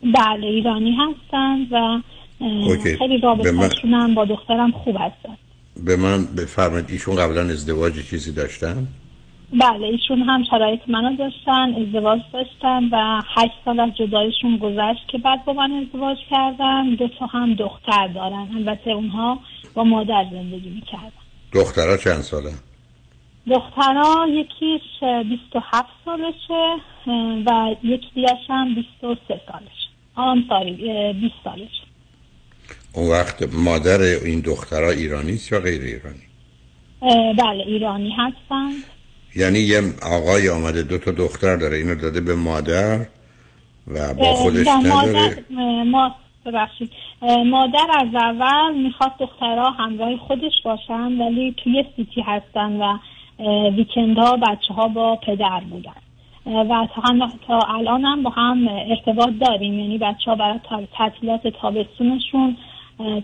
بله ایرانی هستن و اوکی. خیلی رابطه‌شون هم با دخترم خوب هستن به من بفرمایید ایشون قبلا ازدواج چیزی داشتن؟ بله ایشون هم شرایط منو داشتن ازدواج داشتن و هشت سال از جدایشون گذشت که بعد با من ازدواج کردن دو تا هم دختر دارن البته اونها با مادر زندگی می‌کردن دخترها چند ساله؟ دخترها یکیش 27 سالشه و یکی دیگرش هم 23 سالشه آم ساری 20 سالشه اون وقت مادر این دخترها ایرانی است یا غیر ایرانی؟ بله ایرانی هستن. یعنی یه آقای آمده دو تا دختر داره اینو داده به مادر و با خودش مادر نداره ما ببخشید. مادر از اول می‌خواست دخترها همراه خودش باشن ولی توی سیتی هستن و ویکندها بچه ها با پدر بودن. و تا, هم تا الان هم با هم ارتباط داریم. یعنی بچه ها برای تعطیلات تابستونشون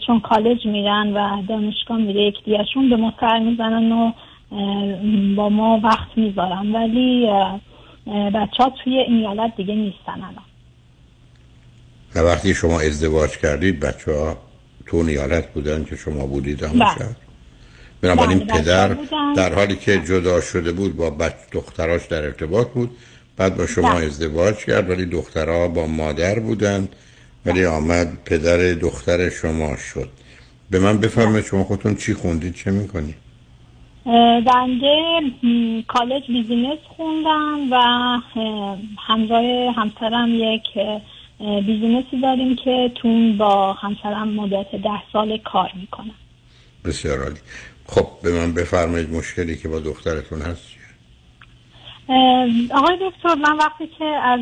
چون کالج میرن و دانشگاه میره یک دیگرشون به ما سر می‌زنن و با ما وقت می‌ذارن ولی بچه ها توی این ایالت دیگه نیستن الان و وقتی شما ازدواج کردید بچه ها تو اون ایالت بودن که شما بودید هم بله. شد بنابراین بله، پدر. در حالی که جدا شده بود با بچ دختراش در ارتباط بود بعد با شما بله. ازدواج کرد ولی دخترها با مادر بودن ولی آمد پدر دختر شما شد. به من بفرمایید شما خودتون چی خوندید؟ چه می‌کنید؟ بنده کالج business خوندم و اه، همراه همسرم یک business ی داریم که توش با همسرم مدت ده سال کار می‌کنم. بسیار عالی. خب به من بفرمایید مشکلی که با دخترتون هست. آقای دکتر من وقتی که از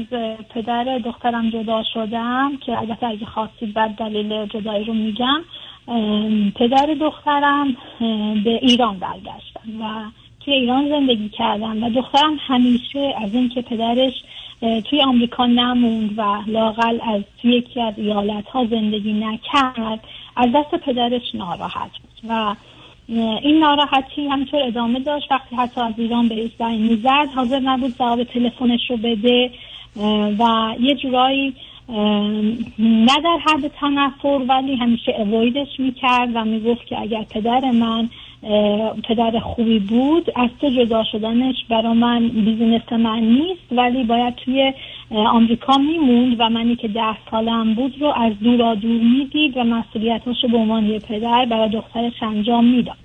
پدر دخترم جدا شدم که البته اگه خواستید بعد دلیل جدایی رو میگم پدر دخترم به ایران برگشتن و توی ایران زندگی کردم و دخترم همیشه از اینکه پدرش توی آمریکا نموند و لاقل از توی یکی از ایالت ها زندگی نکرد از دست پدرش ناراحت بود. و این ناراحتی همینطور ادامه داشت. وقتی حتی از ایران به زنگ می‌زد حاضر نبود جواب تلفنش رو بده و یه جورایی نه در حد تنفر ولی همیشه اوایدش می‌کرد و می‌گفت که اگر پدر من پدر خوبی بود. از تو جدا شدنش برا من بیزینس من نیست ولی باید توی آمریکا میموند و منی که ده سالم بود رو از دورا دور می‌دید و مسئولیتاشو به عنوان پدر برای دخترش انجام می‌داد.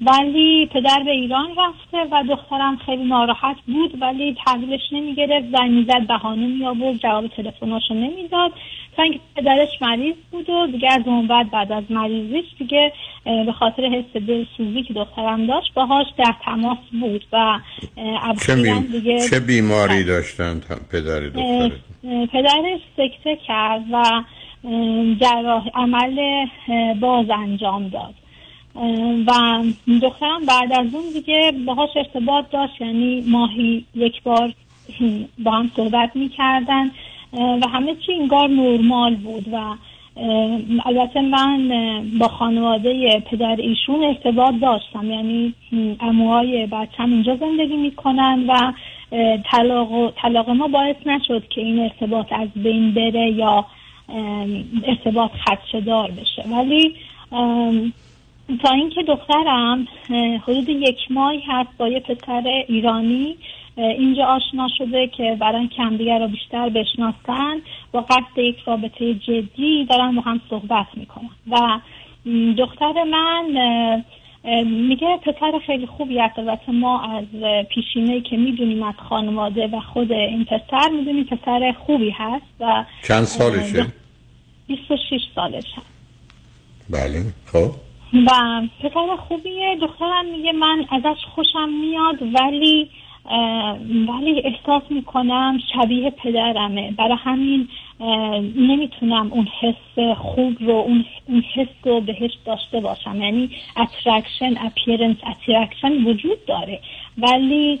ولی پدر به ایران رفته و دخترم خیلی ناراحت بود ولی تحویلش نمی‌گرفت زنگ می‌زد بهانه می آورد جواب تلفناشو نمی‌داد. تا اینکه پدرش مریض بود و دیگه از اون بعد بعد از مریضیش دیگه به خاطر حس دلسوزی که دخترم داشت باهاش در تماس بود و چه. دیگه چه بیماری داشتن پدر اه، پدرش سکته کرد و جراح عمل باز انجام داد. و دخترم بعد از اون دیگه باهاش ارتباط داشت یعنی ماهی یک بار با هم صحبت می‌کردن و همه چی انگار نرمال بود و البته من با خانواده پدر ایشون ارتباط داشتم یعنی اموهای بچم اینجا زندگی می‌کنن و طلاق, طلاق ما باعث نشد که این ارتباط از بین بره یا ارتباط خدشدار بشه. ولی تا اینکه دخترم حدود یک ماهی هست با یه پسر ایرانی اینجا آشنا شده که برای که همدیگر رو بیشتر بشناسن با قصد یک رابطه جدی دارن با هم صحبت می‌کنن. و دختر من میگه پسر خیلی خوبی هست. البته ما از پیشینه که می‌دونیم از خانواده و خود این پسر می‌دونیم پسر خوبی هست و چند سالشه؟ 26 سالش هست بله خب. و پسر خوبیه. دخترم میگه من ازش خوشم میاد ولی ولی احساس می‌کنم شبیه پدرمه. برای همین نمی‌تونم اون حس خوب رو اون, اون حس رو بهش داشته باشم. یعنی attraction appearance attraction وجود داره. ولی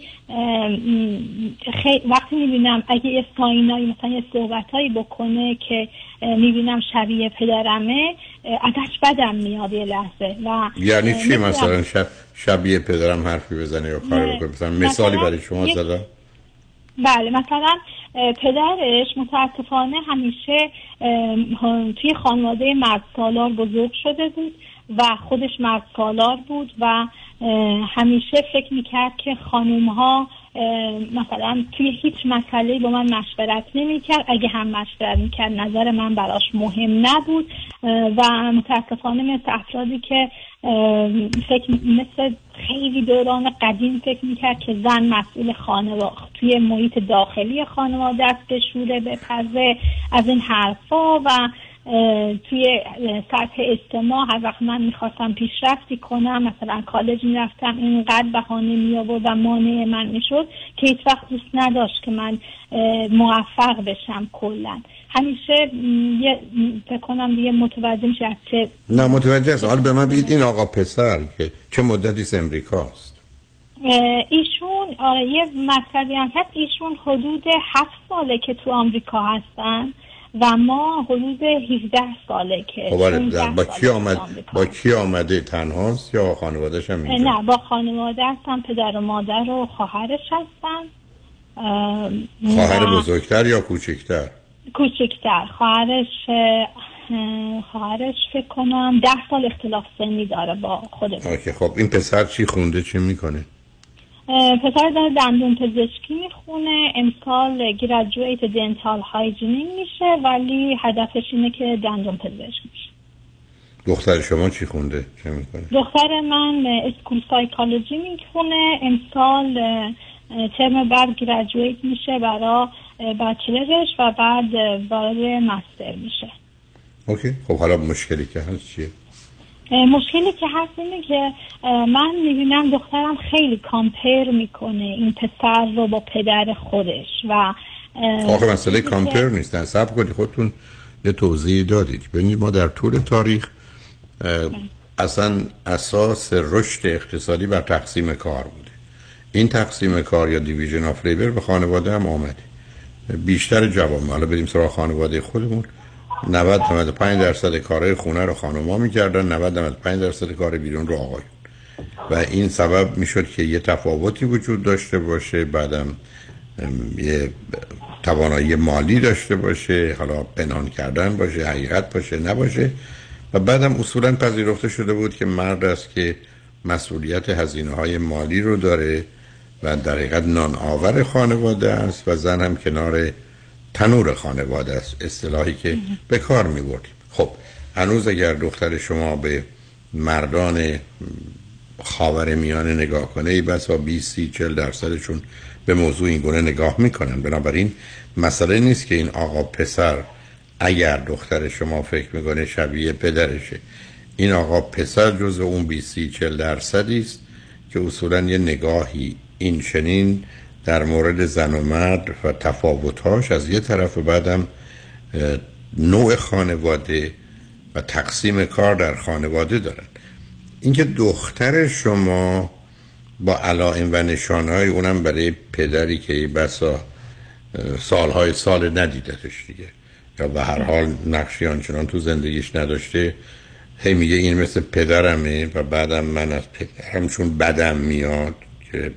خی... وقتی می‌بینم اگه یه sign هایی مثلا یه صحبتهایی بکنه که می‌بینم شبیه پدرمه ازش بدم میاد یه لحظه و یعنی چی. مثلا شب شبیه پدرم حرفی بزنه یا کاری نه. بکنه مثلا مثالی برای شما زدم بله مثلا پدرش متاسفانه همیشه توی خانواده مرد سالار بزرگ شده بود و خودش مرد بود و همیشه فکر می‌کرد که خانوم ها مثلا توی هیچ مسئله با من مشورت نمی‌کرد. اگه هم مشورت می‌کرد نظر من براش مهم نبود. و متاسفانه مثل افرادی که فکر مثل خیلی دوران قدیم فکر می‌کرد که زن مسئول خانواده توی محیط داخلی خانواده است بشوره بپزه از این حرفا و توی سطح اجتماع هر وقت من می‌خواستم پیشرفتی کنم مثلا کالج می‌رفتم اینقدر بهانه می آوردم مانع من می‌شد که هیچ وقت دوست نداشت که من موفق بشم کلا. همیشه یه فکر کنم دیگه متوجه میشه از چه نه متوجه است. حالا به من بگید این آقا پسر که چه مدتی از امریکاست. ایشون آره یه مطلبی هم هست. ایشون حدود هفت ساله که تو آمریکا هستن. و ما حدود 17 ساله که خب آره 16 در- با کی آمد. با کی آمده؟ تنهاست یا خانواده‌ش هم اینجا؟ نه با خانواده هستن پدر و مادر و خواهرش هستن اه، خواهر و بزرگتر یا کوچکتر؟ کوچکتر. خواهرش اه، خواهرش فکر کنم ده سال اختلاف سنی داره با خود آقا که خب این پسر چی خونده؟ چی می‌کنه؟ پسر داره دندون پزشکی می‌خونه امسال graduate dental hygiene میشه ولی هدفش اینه که دندون پزشک میشه. دختر شما چی خونده؟ چه می‌کنه؟ دختر من school psychology می‌خونه. امسال ترم بعد گراجویت میشه برای بچلرش و بعد وارد مستر میشه. اوکی. خب حالا مشکلی که هست چیه؟ مشکلی که هست اینه که من می‌بینم دخترم خیلی کامپیر می‌کنه این پسر رو با پدر خودش و آخه مسئله کامپر نیست. صبر کنید. خودتون یه توضیح دادید. ببینید ما در طول تاریخ اصلا اساس رشد اقتصادی بر تقسیم کار بوده. این تقسیم کار یا دیویژن آف لیبر به خانواده هم آمده. بیشتر جوام حالا بریم سراغ خانواده خودمون. 90 95 درصد کارهای خونه رو خانم‌ها می‌کردن 90 95 درصد کار بیرون رو آقایون. و این سبب می‌شد که یه تفاوتی وجود داشته باشه بعدم یه توانایی مالی داشته باشه حالا پنهان کردن باشه حقیقت باشه نباشه. و بعدم اصولا پذیرفته شده بود که مرد است که مسئولیت هزینه های مالی رو داره و در حقیقت نان آور خانواده است و زن هم کنار تنور خانواده است اصطلاحی که به کار می بردیم خب هنوز اگر دختر شما به مردان خاور میانه نگاه کنه ای بس 20 30 40 درصدشون به موضوع این گونه نگاه می‌کنن بنابراین مسئله نیست که این آقا پسر اگر دختر شما فکر می‌کنه شبیه پدرشه. این آقا پسر جز اون 20 30 40 درصدی است که اصولا یه نگاهی این چنین در مورد زن و مرد و تفاوتهاش از یه طرف و بعدم نوع خانواده و تقسیم کار در خانواده دارن. اینکه دختر شما با علائم و نشانهای اونم برای پدری که بسا سالهای سال ندیدتش دیگه. یا به هر حال نقشی آنچنان تو زندگیش نداشته هی میگه این مثل پدرمه و بعدم من از پدرم چون بدم میاد که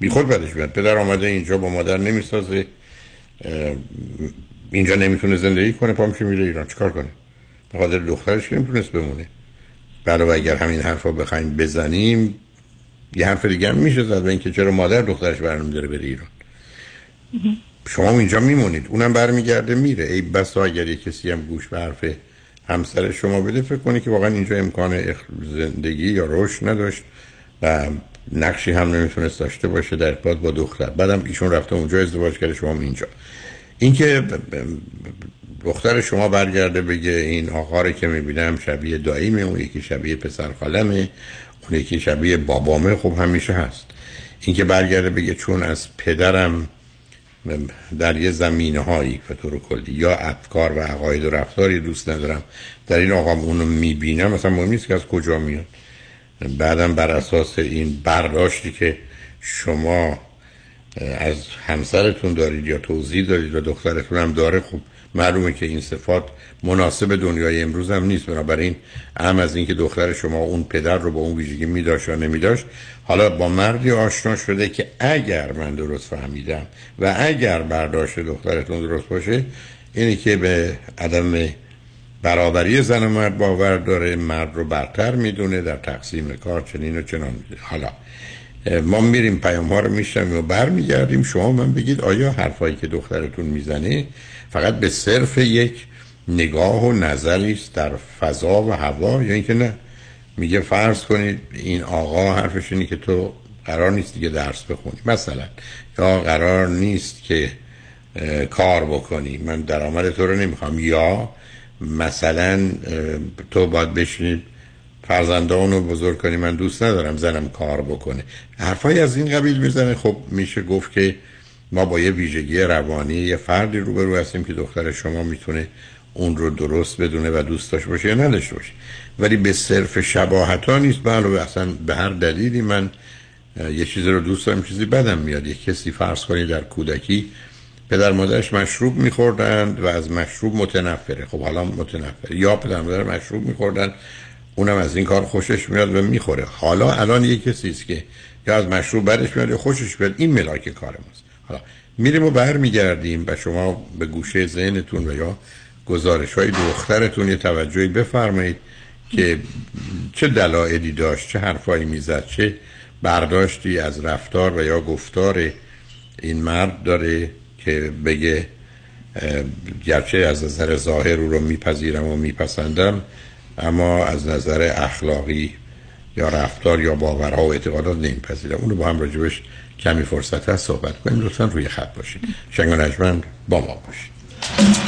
بی خود بدش میاد. پدر آمده اینجا با مادر نمی‌سازه. اینجا نمی‌تونه زندگی کنه پا میشه میره ایران. چیکار کنه؟ به خاطر دخترش که نمی‌تونست بمونه. علاوه اگر همین حرف رو بخوایم بزنیم یه حرف دیگه میشه زد و اینکه چرا مادر دخترش برنامه داره بره ایران. شما اینجا میمونید. اونم برمیگرده میره. ای بسا اگر یه کسی هم گوش به حرف همسر شما بده فکر کنی که واقعا اینجا امکان زندگی یا رشد نداشت و نقشی هم نمی‌تونست داشته باشه در ارتباط با دختر. بعدم ایشون رفته اونجا ازدواج کرده شما اینجا. اینکه دختر شما برگرده بگه این آقا که می‌بینم شبیه داییمه اون یکی شبیه پسر خالمه اون یکی شبیه بابامه خب همیشه هست. اینکه برگرده بگه چون از پدرم در یه زمینه هایی به طور کلی یا افکار و عقاید و رفتاری دوست ندارم در این آقام اونو می‌بینم مثلا مهم نیست که از کجا میاد. بعدم بر اساس این برداشتی که شما از همسرتون دارید یا توضیح دارید و دخترتون هم داره خب معلومه که این صفات مناسب دنیای امروز هم نیست. بنابراین هم از اینکه دختر شما اون پدر رو با اون ویژگی میداشت یا نمیداشت. حالا با مردی آشنا شده که اگر من درست فهمیدم و اگر برداشت دخترتون درست باشه اینه که به عدم برابری زن و مرد باور داره مرد رو برتر می‌دونه در تقسیم کار چنین و چنان. می‌دونه حالا ما میریم پیام ها رو میشنویم و برمیگردیم. شما من بگید آیا حرفایی که دخترتون می‌زنه فقط به صرف یک نگاه و نظری در فضا و هوا؟ یا اینکه نه؟ میگه فرض کنید این آقا حرفش اینه که تو قرار نیست دیگه درس بخونی. مثلا یا قرار نیست که کار بکنی. من درآمد تو رو نمی‌خوام. یا مثلا تو باید بشینید فرزندان رو بزرگ کنی من دوست ندارم زنم کار بکنه. حرفای از این قبیل می‌زنه. خب میشه گفت که ما با یه ویژگی روانی یه فردی روبرو هستیم که دختر شما می‌تونه اون رو درست بدونه و دوست داشته باشه یا نداشته باشه. ولی به صرف شباهت ها نیست. بله اصلا به هر دلیلی من یه چیزی رو دوست دارم چیزی بدم میاد. یه کسی فرض کنی در کودکی پدر مادرش مشروب میخوردند و از مشروب متنفره. خب حالا متنفره. یا پدر مادر مشروب میخوردن اونم از این کار خوشش میاد و می‌خوره. حالا الان یه کسی است که یا از مشروب بعدش میاد یا خوشش میاد. این ملاک کار ماست. حالا میریم و برمیگردیم و شما به گوشه ذهنتون و یا گزارش های دخترتون یه توجهی بفرمایید که چه دلایلی داشت چه حرفایی می‌زد چه برداشتی از رفتار و یا گفتار این مرد داره. که بگه گرچه از نظر ظاهر او رو میپذیرم و میپسندم اما از نظر اخلاقی یا رفتار یا باورها و اعتقادات نمیپذیرم. اونو با هم راجبش کمی فرصت هست صحبت کنیم. لطفا روی خط باشید. شنگ و با ما باشید.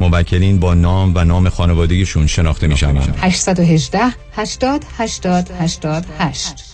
موکلین با نام و نام خانوادگیشون شناخته می شوند 818 80 80 88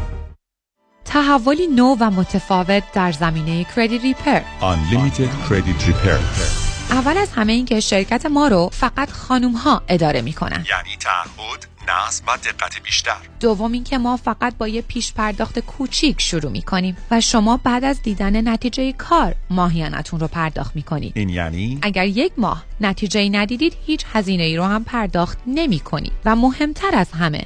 تحولی نو و متفاوت در زمینه کردیت ریپر Unlimited Credit Repair. اول از همه این که شرکت ما رو فقط خانوم ها اداره می‌کنن. یعنی تعهد نصب و دقت بیشتر. دوم اینکه ما فقط با یه پیش پرداخت کوچیک شروع می‌کنیم و شما بعد از دیدن نتیجه کار ماهیانتون رو پرداخت می‌کنید. این یعنی؟ اگر یک ماه نتیجه ندیدید هیچ هزینه ای رو هم پرداخت نمی کنید و مهمتر از همه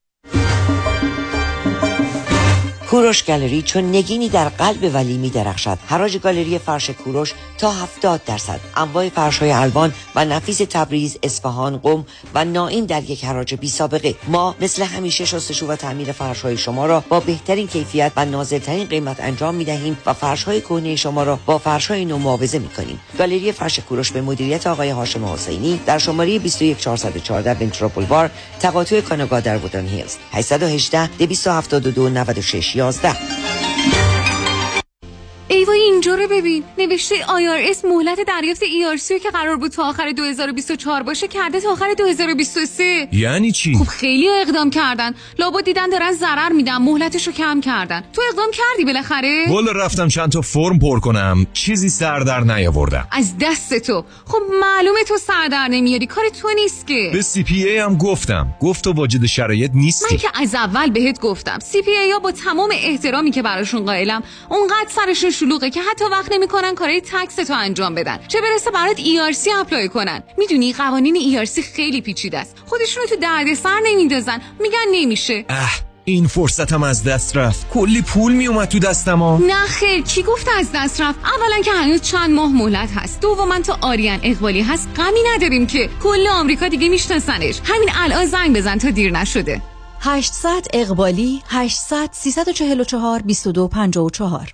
کوروش گالری چون نگینی در قلب ولی می درخشد حراج گالری فرش کوروش تا 70 درصد. انواع فرش های الوان و نفیس تبریز اصفهان قم و نائین در یک حراج بی سابقه. ما مثل همیشه شستشو و تعمیر فرش های شما را با بهترین کیفیت و نازلترین قیمت انجام می دهیم و فرش های کهنه شما را با فرش های نو معاوضه می کنیم گالری فرش کوروش به مدیریت آقای هاشم حسینی در شماره 21414 ونترا بولوار تقاطع کاناگا در وودن هیلز. 818 272 96 Champions. 11 ایوا اینجا رو ببین. نوشته IRS مهلت دریافت ERC که قرار بود تا آخر 2024 باشه کرده تا آخر 2023 یعنی چی؟ خب خیلی اقدام کردن. لابد دیدن دارن ضرر میدن مهلتش رو کم کردن. تو اقدام کردی بالاخره؟ والا رفتم چند تا فرم پر کنم. چیزی سر در نیاوردم. از دست تو. خب معلومه تو سر در نمیاری. کار تو نیست که. به CPA هم گفتم. گفت تو واجد شرایط نیستی. من که از اول بهت گفتم. CPA ها با تمام احترامی که براشون قائلم اونقدر سرشون شلوغه که حتی وقت نمی‌کنن کارهای tax تو انجام بدن. چه برسه برات ERC apply کنن. می‌دونی قوانین ERC خیلی پیچیده است. خودشونو تو دردسر نمیندازن. میگن نمیشه. اه این فرصتم از دست رفت. کلی پول میومد تو دستم ها نه خیر کی گفت از دست رفت؟ اولا که هنوز چند ماه مهلت هست. دوما تو آریان اقبالی هست. غمی نداریم که کل آمریکا دیگه میشناسنش. همین الان زنگ بزن تا دیر نشده. 800 اقبالی 800 344 2254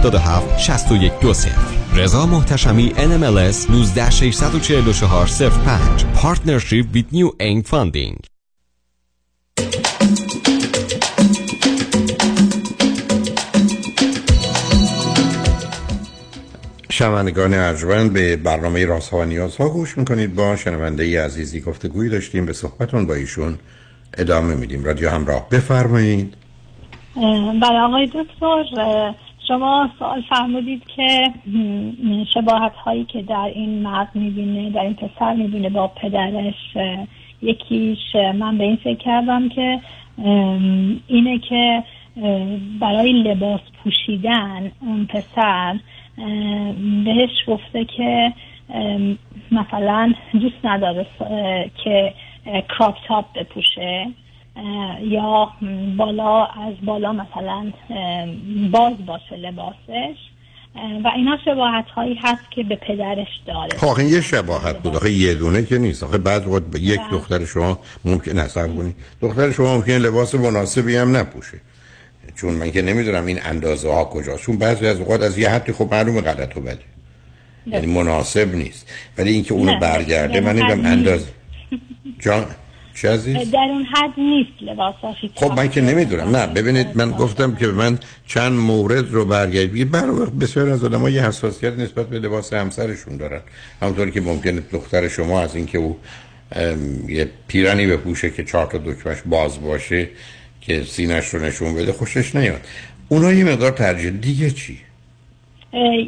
6120 رضا محتشمی NMLS 19644 05 Partnership with New Aim Funding. شنوندگان ارجمند به برنامه رازها و نیازها گوش می‌کنید. با شنونده ای عزیزی گفتگویی داشتیم. به صحبتون با ایشون ادامه میدیم. رادیو همراه بفرمایید. برای آقای دکتر شما سوال فرمودید که شباهت هایی که در این مرد می‌بینه در این پسر می‌بینه با پدرش یکیش من به این فکر کردم که اینه که برای لباس پوشیدن اون پسر بهش گفته که مثلا دوست نداره که کراپ تاپ بپوشه. یا بالا از بالا مثلا باز باشه لباسش. و اینا شباهت هایی هست که به پدرش داره. خب این یه شباهت بود. آخه یه دونه که نیست. آخه بعد وقت یک بله. دختر شما ممکن نصب کنی دختر شما ممکن لباس مناسبی هم نپوشه. چون من که نمی‌دونم این اندازه ها کجاست. چون بعضی از اوقات از یه حدی خب معلوم غلط و بده. یعنی مناسب نیست. ولی اینکه اونو برگرده در من نمی‌دونم حد انداز جان؟ در اون حد نیست لباساش خب من که نمی‌دونم. نه ببینید من گفتم که من چند مورد رو برگرد بگید برای بسیار از آدم یه حساسیت نسبت به لباس همسرشون دارن. همونطور که ممکنه دختر شما از اینکه او یه پیرنی بپوشه که چهار تا دکمش باز باشه که سینش رو نشون بده خوشش نیاد. اونا یه مقدار ترجیح دیگه چی؟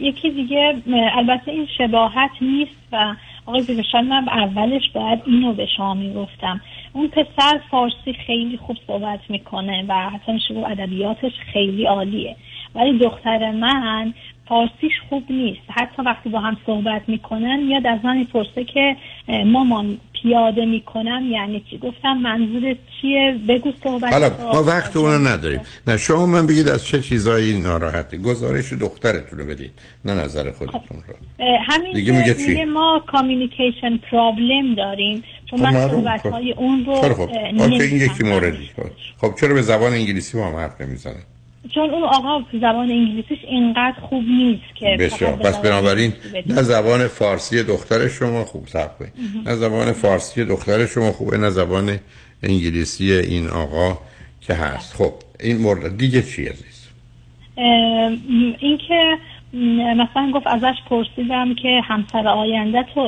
یکی دیگه البته این شباهت نیست و آقای من اولش باید اینو به شما می‌گفتم. اون پسر فارسی خیلی خوب صحبت می‌کنه و حتی گفت ادبیاتش خیلی عالیه. ولی دختر من فارسیش خوب نیست. حتی وقتی با هم صحبت می‌کنن میاد از من می‌پرسه که مامان پیاده می‌کنم؟ یعنی چی؟ گفتم منظورت چیه؟ بگو صحبت حالا. ما وقت اونو نداریم. نه شما من بگید از چه چیزایی ناراحتی. گزارش دخترتون رو بدید نه نظر خودتون رو. اه، همین دیگه که میگه چی؟ میگه ما کامیونیکیشن پرابلم داریم. چون خب من. صحبت های. اون رو خب این. یکی موردی خب چرا به زبان انگلیسی با هم حرف نمی‌زنه چون اون آقا زبان انگلیسیش اینقدر خوب نیست که بسیار پس بنابراین. نه زبان فارسی دختر شما خوب کنید نه زبان فارسی دختر شما خوبه نه زبان انگلیسی این آقا که هست خب این مورد دیگه چی عزیز اه، م، این که م، مثلا گفت ازش پرسیدم که همسر آینده تو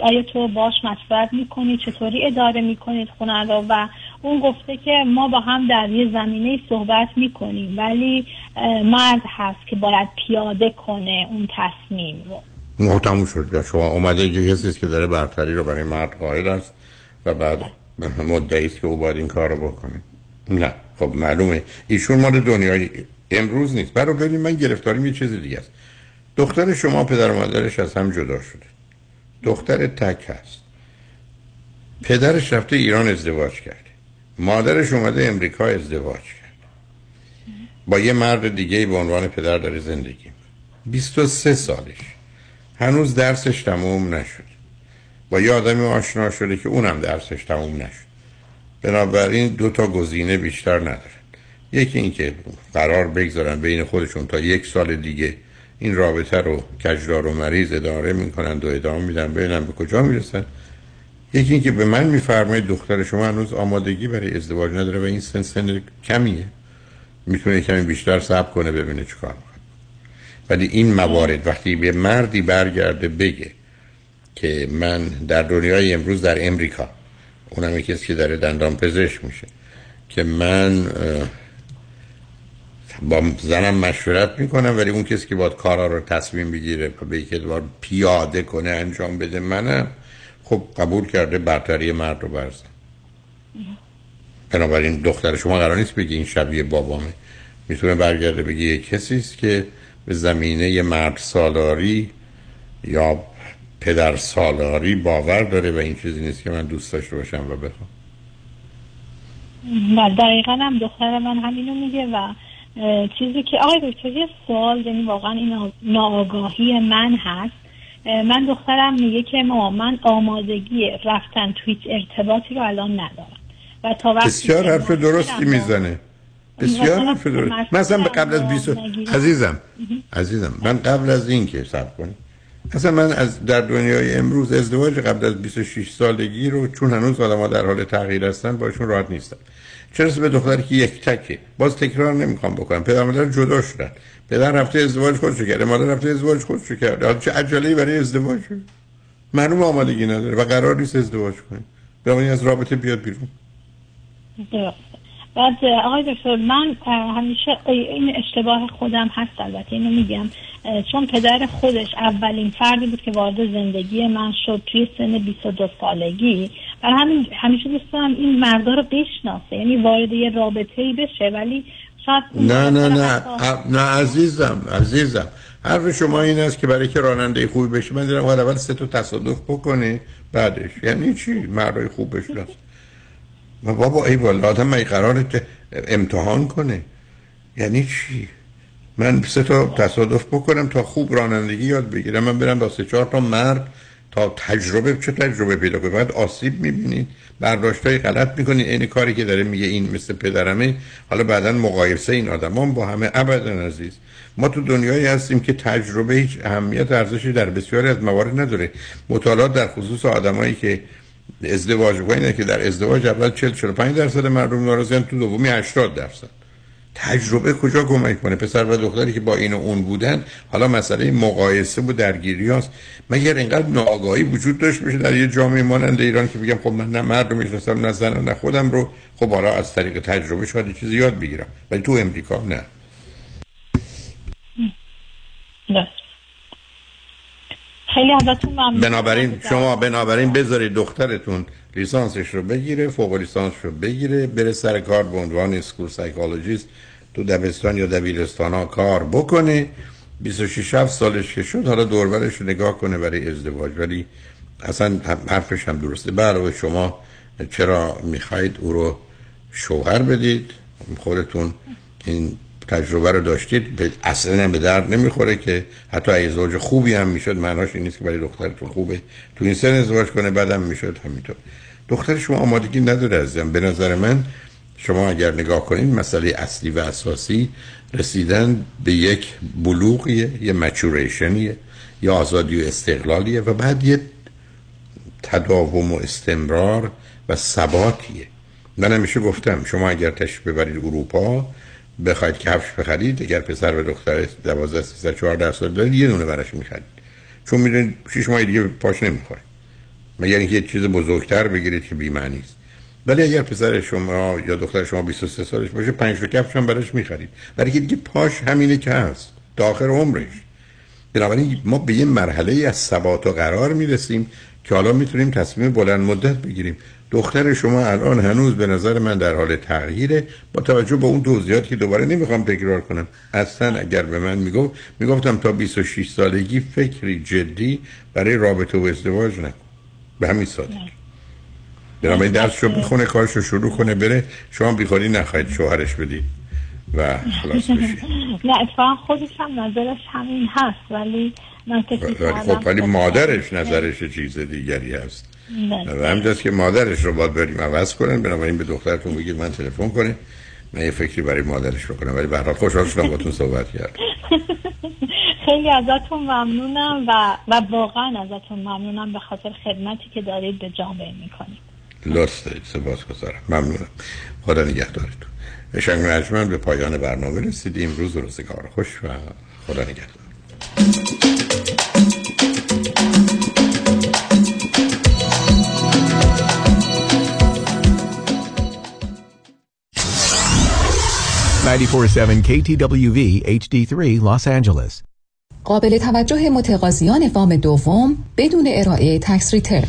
آیا تو باش مشورت می‌کنی؟ چطوری اداره می‌کنید خونه رو؟ و اون گفته که ما با هم در یه زمینه صحبت می‌کنیم ولی مرد هست که باید پیاده کنه اون تصمیم رو. تموم شد. شما اومده یه کسی که داره برتری رو برای مرد قائل است و بعد مدعی است که او باید این کار رو بکنه. نه. خب معلومه. ایشون مال دنیای امروز نیست. برای ببین من گرفتاریم یه چیز دیگه است. دختر شما پدر و مادرش از هم جدا شده. دختر تک هست. پدرش رفته ایران ازدواج کرده مادرش اومده امریکا ازدواج کرد. با یه مرد دیگه به عنوان پدر داره زندگی می‌کنه. 23 سالش. هنوز درسش تموم نشد. با یه آدمی آشنا شده که اونم درسش تموم نشد. بنابراین دو تا گزینه بیشتر ندارن یکی اینکه قرار بگذارن بین خودشون تا یک سال دیگه این رابطه رو کجدار و مریض اداره می‌کنن و ادامه میدن ببینن به کجا می‌رسن. یکی اینکه به من میفرمایید دختر شما هنوز آمادگی برای ازدواج نداره و این سن سن کمیه. می‌تونه کمی بیشتر صبر کنه ببینه چیکار می‌کنه. ولی این موارد وقتی به مردی برگرده بگه که من در دنیای امروز در امریکا اونم است که داره دندان پزشک میشه که من با زنم مشورت می‌کنم ولی اون کسی که باید کارا رو تصمیم بگیره به یک ادوار پیاده کنه انجام بده منم خب قبول کرده برتری مرد رو برزن. بنابراین دختر شما قرار نیست بگی این شبیه بابامه. می‌تونه برگرده بگی یه کسی است که به زمینه مرد سالاری یا پدر سالاری باور داره و این چیزی نیست که من دوست داشته باشم و بخوام. و دقیقا هم دختر من همینو میگه و چیزی که آقای دکتر یه سوال یعنی واقعا این ناآگاهی من هست. من دخترم میگه که ماما من آمادگی رفتن توی ارتباطی رو الان ندارم. و تا وقتی بسیار حرف ما درستی می‌زنه. بسیار حرف درست مثلا قبل از 20 نگیرم. عزیزم عزیزم من قبل از این که صبر کنید اصلا من از در دنیای امروز ازدواج قبل از 26 سالگی رو چون هنوز آدم‌ها در حال تغییر هستن باشون راحت نیستم. چرا به دختری که یک تکه؟ باز تکرار نمی‌خوام بکنم. پدر مادر جدا شدن پدر رفته ازدواج خودش کرده. مادر رفته ازدواج خودش کرده. حالا چه عجله‌ای برای ازدواج؟ معلوم آمادگی نداره و قرار نیست ازدواج کنه. بنابراین از رابطه بیاد بیرون. بعد آقای دکتر من همیشه این اشتباه خودم هست البته اینو میگم. چون پدر خودش اولین فردی بود که وارد زندگی من شد توی سن 22 سالگی. برای همین همیشه دوست دارم این مردا رو بشناسه یعنی وارد یه رابطه ای بشه ولی شاید نه نه نه. نه عزیزم عزیزم. حرف شما این است که برای که راننده خوبی بشه. من دیدم اول سه تا تصادف بکنه بعدش. یعنی چی؟ مردای خوب بشناس و بابا ای والا آدم من قراره که امتحان کنه. یعنی چی؟ من سه تا تصادف بکنم تا خوب رانندگی یاد بگیرم. من برم با سه چهار تا مرد تا تجربه چه تجربه پیدا کنید بعد آسیب می‌بینید برداشت های غلط می‌کنید این کاری که داره میگه این مثل پدرمه. حالا بعدا مقایسه این آدمان با همه. ابدا عزیز ما تو دنیایی هستیم که تجربه هیچ اهمیت ارزشی در بسیاری از موارد نداره. مطالعات در خصوص آدمایی که ازدواج می‌کنن که در ازدواج اول 40 45 درصد مردم ناراضیان تو دومی 80 درصد. تجربه کجا کمک کنه؟ پسر و دختری که با این و اون بودن حالا مسئله مقایسه و درگیری هست مگر اینقدر ناآگاهی وجود داشت بشه در یه جامعه مانند ایران که بگم خب من نه مرد رو می‌شناسم نه زن نه خودم رو؟ خب حالا از طریق تجربه شاید چیزی یاد بگیرم. ولی تو امریکا نه. درست. خیلی ازتون ممنون. بنابراین شما بنابراین بذارید دخترتون لیسانسش رو بگیره فوق لیسانس رو بگیره بره سر کار به عنوان school psychologist تو دبستان یا دبیرستان ها کار بکنه. 26 7 سالش که شد حالا دوربرش رو نگاه کنه برای ازدواج. ولی اصلا حرفش هم درسته. علاوه شما چرا می‌خواید او رو شوهر بدید؟ خودتون این تجربه رو داشتید اصلا به درد نمی‌خوره که حتی اگه ازدواج خوبی هم می‌شد معناش این نیست که برای دخترتون خوبه. تو این سن ازدواج کنه بعدم می‌شد همینطور. دختر شما آمادگی نداره عزیزم. به نظر من شما اگر نگاه کنید مسئله اصلی و اساسی رسیدن به یک بلوغیه یه مچوریشنیه یا آزادی و استقلالیه و بعد یه تداوم و استمرار و ثباتیه. من همیشه گفتم شما اگر تشریف ببرید اروپا بخواید کفش بخرید اگر پسر و دختر 12 13 14 سال دارید یه دونه براش می‌خرید. چون می‌دونید شش ماه دیگه پاش نمی‌خوره. مگر اینکه یه چیز بزرگتر بگیرید که بی‌معنی است ولی اگر پسر شما یا دختر شما 23 سالش باشه پنج تا کفش هم براش می‌خرید. برای که دیگه پاش همینه که هست. تا آخر عمرش. بنابراین ما به یه مرحله از ثبات و قرار می‌رسیم که حالا می‌تونیم تصمیم بلند مدت بگیریم. دختر شما الان هنوز به نظر من در حال تغییره. با توجه به اون توضیحاتی که دوباره نمی‌خوام تکرار کنم. اصلا اگر به من می‌گفت می‌گفتم تا 26 سالگی فکری جدی برای رابطه و ازدواج نکن. به همین سادگی. بنابراین درسشو بخونه کارشو شروع کنه بره. شما بیخودی نخواهید شوهرش بدید و خلاص بشید نه اتفاقا خودش هم نظرش همین هست ولی ولی خب ولی مادرش نظرش چیز دیگری هست. و همینجاست که مادرش رو باید بریم عوض کنن. بنابراین به دخترتون بگید من تلفن کنه من یه فکری برای مادرش بکنم. ولی به حال خوشحال شدم باتون صحبت کرد خیلی ازتون ممنونم و و واقعا ازتون ممنونم به خاطر خدمتی که دارید به جامعه می‌کنید. لطف دارید. سپاس گذارم ممنونم. خدا نگهدارتون. شنگ مجمن به پایان برنامه رسیدیم. روز و روزگار خوش و خدا نگهدار. Ninety-four seven KTWV HD3 Los Angeles. قابل توجه متقاضیان وام دوم بدون ارائه تکس ریترن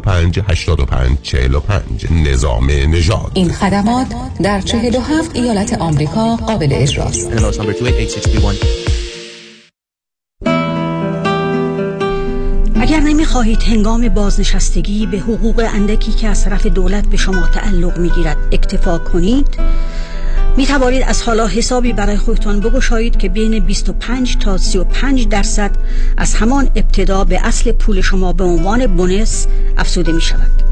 205 85 45 نظام نژاد. این خدمات در 47 ایالت آمریکا قابل اجراست. اگر نمی‌خواهید هنگام بازنشستگی به حقوق اندکی که از طرف دولت به شما تعلق می‌گیرد اکتفا کنید می توانید از حالا حسابی برای خودتان بگشایید که بین 25 تا 35 درصد از همان ابتدا به اصل پول شما به عنوان بونس افزوده می شود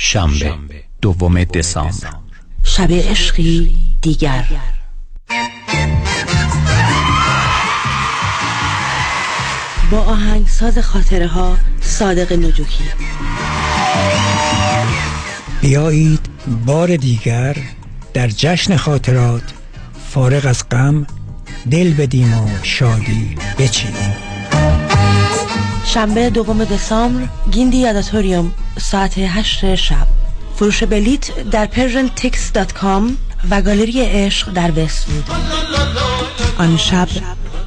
شنبه دوم دسامبر. شب عشقی دیگر. با آهنگساز خاطره ها صادق نجوکی. بیایید بار دیگر در جشن خاطرات فارغ از غم دل بدیم و شادی بچینیم. شنبه دوم دسامبر گیندی یاداتوریوم ساعت هشت شب. فروش بلیت در persiantix.com و گالری عشق در وستوود آن شب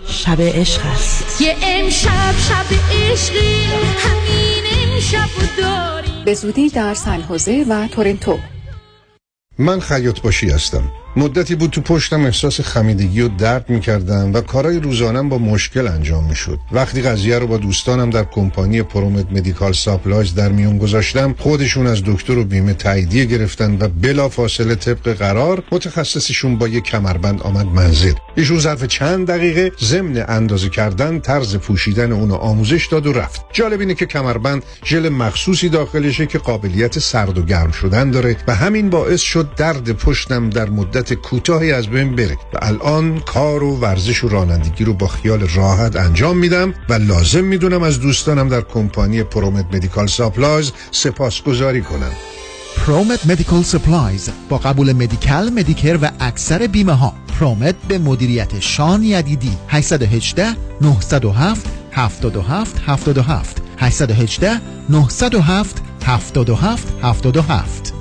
شب عشق است. یه امشب شب عشقی همین امشب داری به زودی در سن حوزه و تورنتو. من خیاط باشی هستم. مدتی بود تو پشتم احساس خمیدگی و درد می کردم و کارهای روزانم با مشکل انجام می شد وقتی قضیه رو با دوستانم در کمپانی پرومت Medical Supplies در میون گذاشتم خودشون از دکتر و بیمه تاییدیه گرفتن و بلافاصله طبق قرار متخصصشون با یک کمربند آمد منزل. ایشون ظرف چند دقیقه ضمن اندازه کردن طرز پوشیدن اونو آموزش داد و رفت. جالب اینه که کمربند ژل مخصوصی داخلشه که قابلیت سرد و گرم شدن داره و همین باعث شد درد پشتم در مدت کوتاهی از بین بره و الان کار و ورزش و رانندگی رو با خیال راحت انجام میدم و لازم می‌دونم از دوستانم در کمپانی پرومت Medical Supplies سپاسگزاری کنم. پرومت Medical Supplies با قبول Medi-Cal Medicare و اکثر بیمه ها پرومت به مدیریت شان یدیدی. 818 907 77 77 818 907 77 77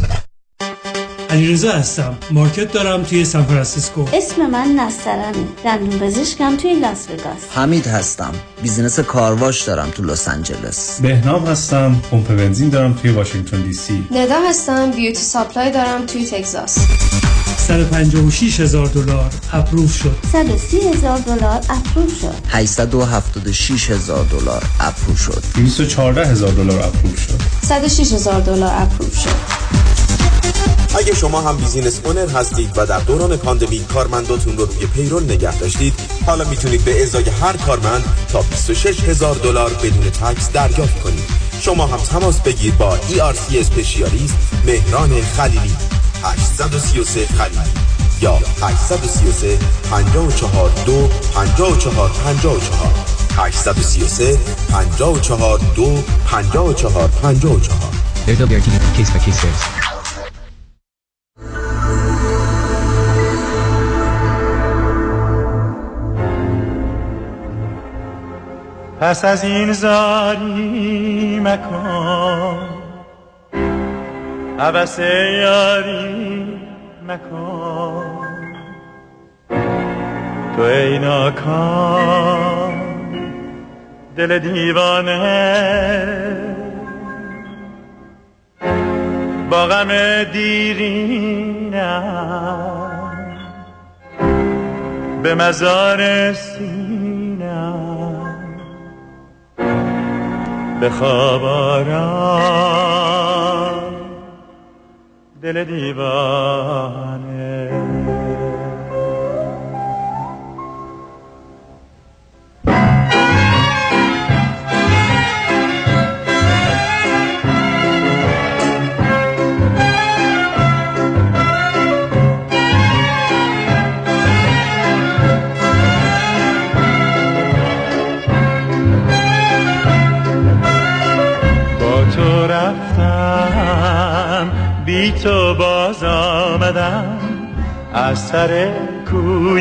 علیرضا هستم. market دارم توی سان فرانسیسکو. اسم من نسترنه. دندون پزشکم توی لاس وگاس. حمید هستم. business کارواش دارم تو لس آنجلس. بهنام هستم. پمپ بنزین دارم توی واشنگتن دی سی. ندا هستم. beauty supply دارم توی تگزاس. 156 هزار دلار approve شد. 130 هزار دلار approve شد. 876 هزار دلار approve شد. 214 هزار دلار approve شد. 106 هزار دلار approve شد. اگه شما هم business owner هستید و در دوران پاندمی کارمنداتون رو روی payroll نگه داشتید حالا می‌تونید به ازای هر کارمند تا 26 هزار دلار بدون tax دریافت کنید. شما هم تماس بگیر با ERC specialist مهران خلیلی. 833 خلیلی یا 833 54 2 54 54 833 54 2 54 54 AWRT case by case. پس از این زاری مکن. عبس یاری مکن. تو ای ناکام دل دیوانه. با غم دیرینم. به مزار سینم به خواب آرام دل دیوانه. تو باز آمدم از سر کوی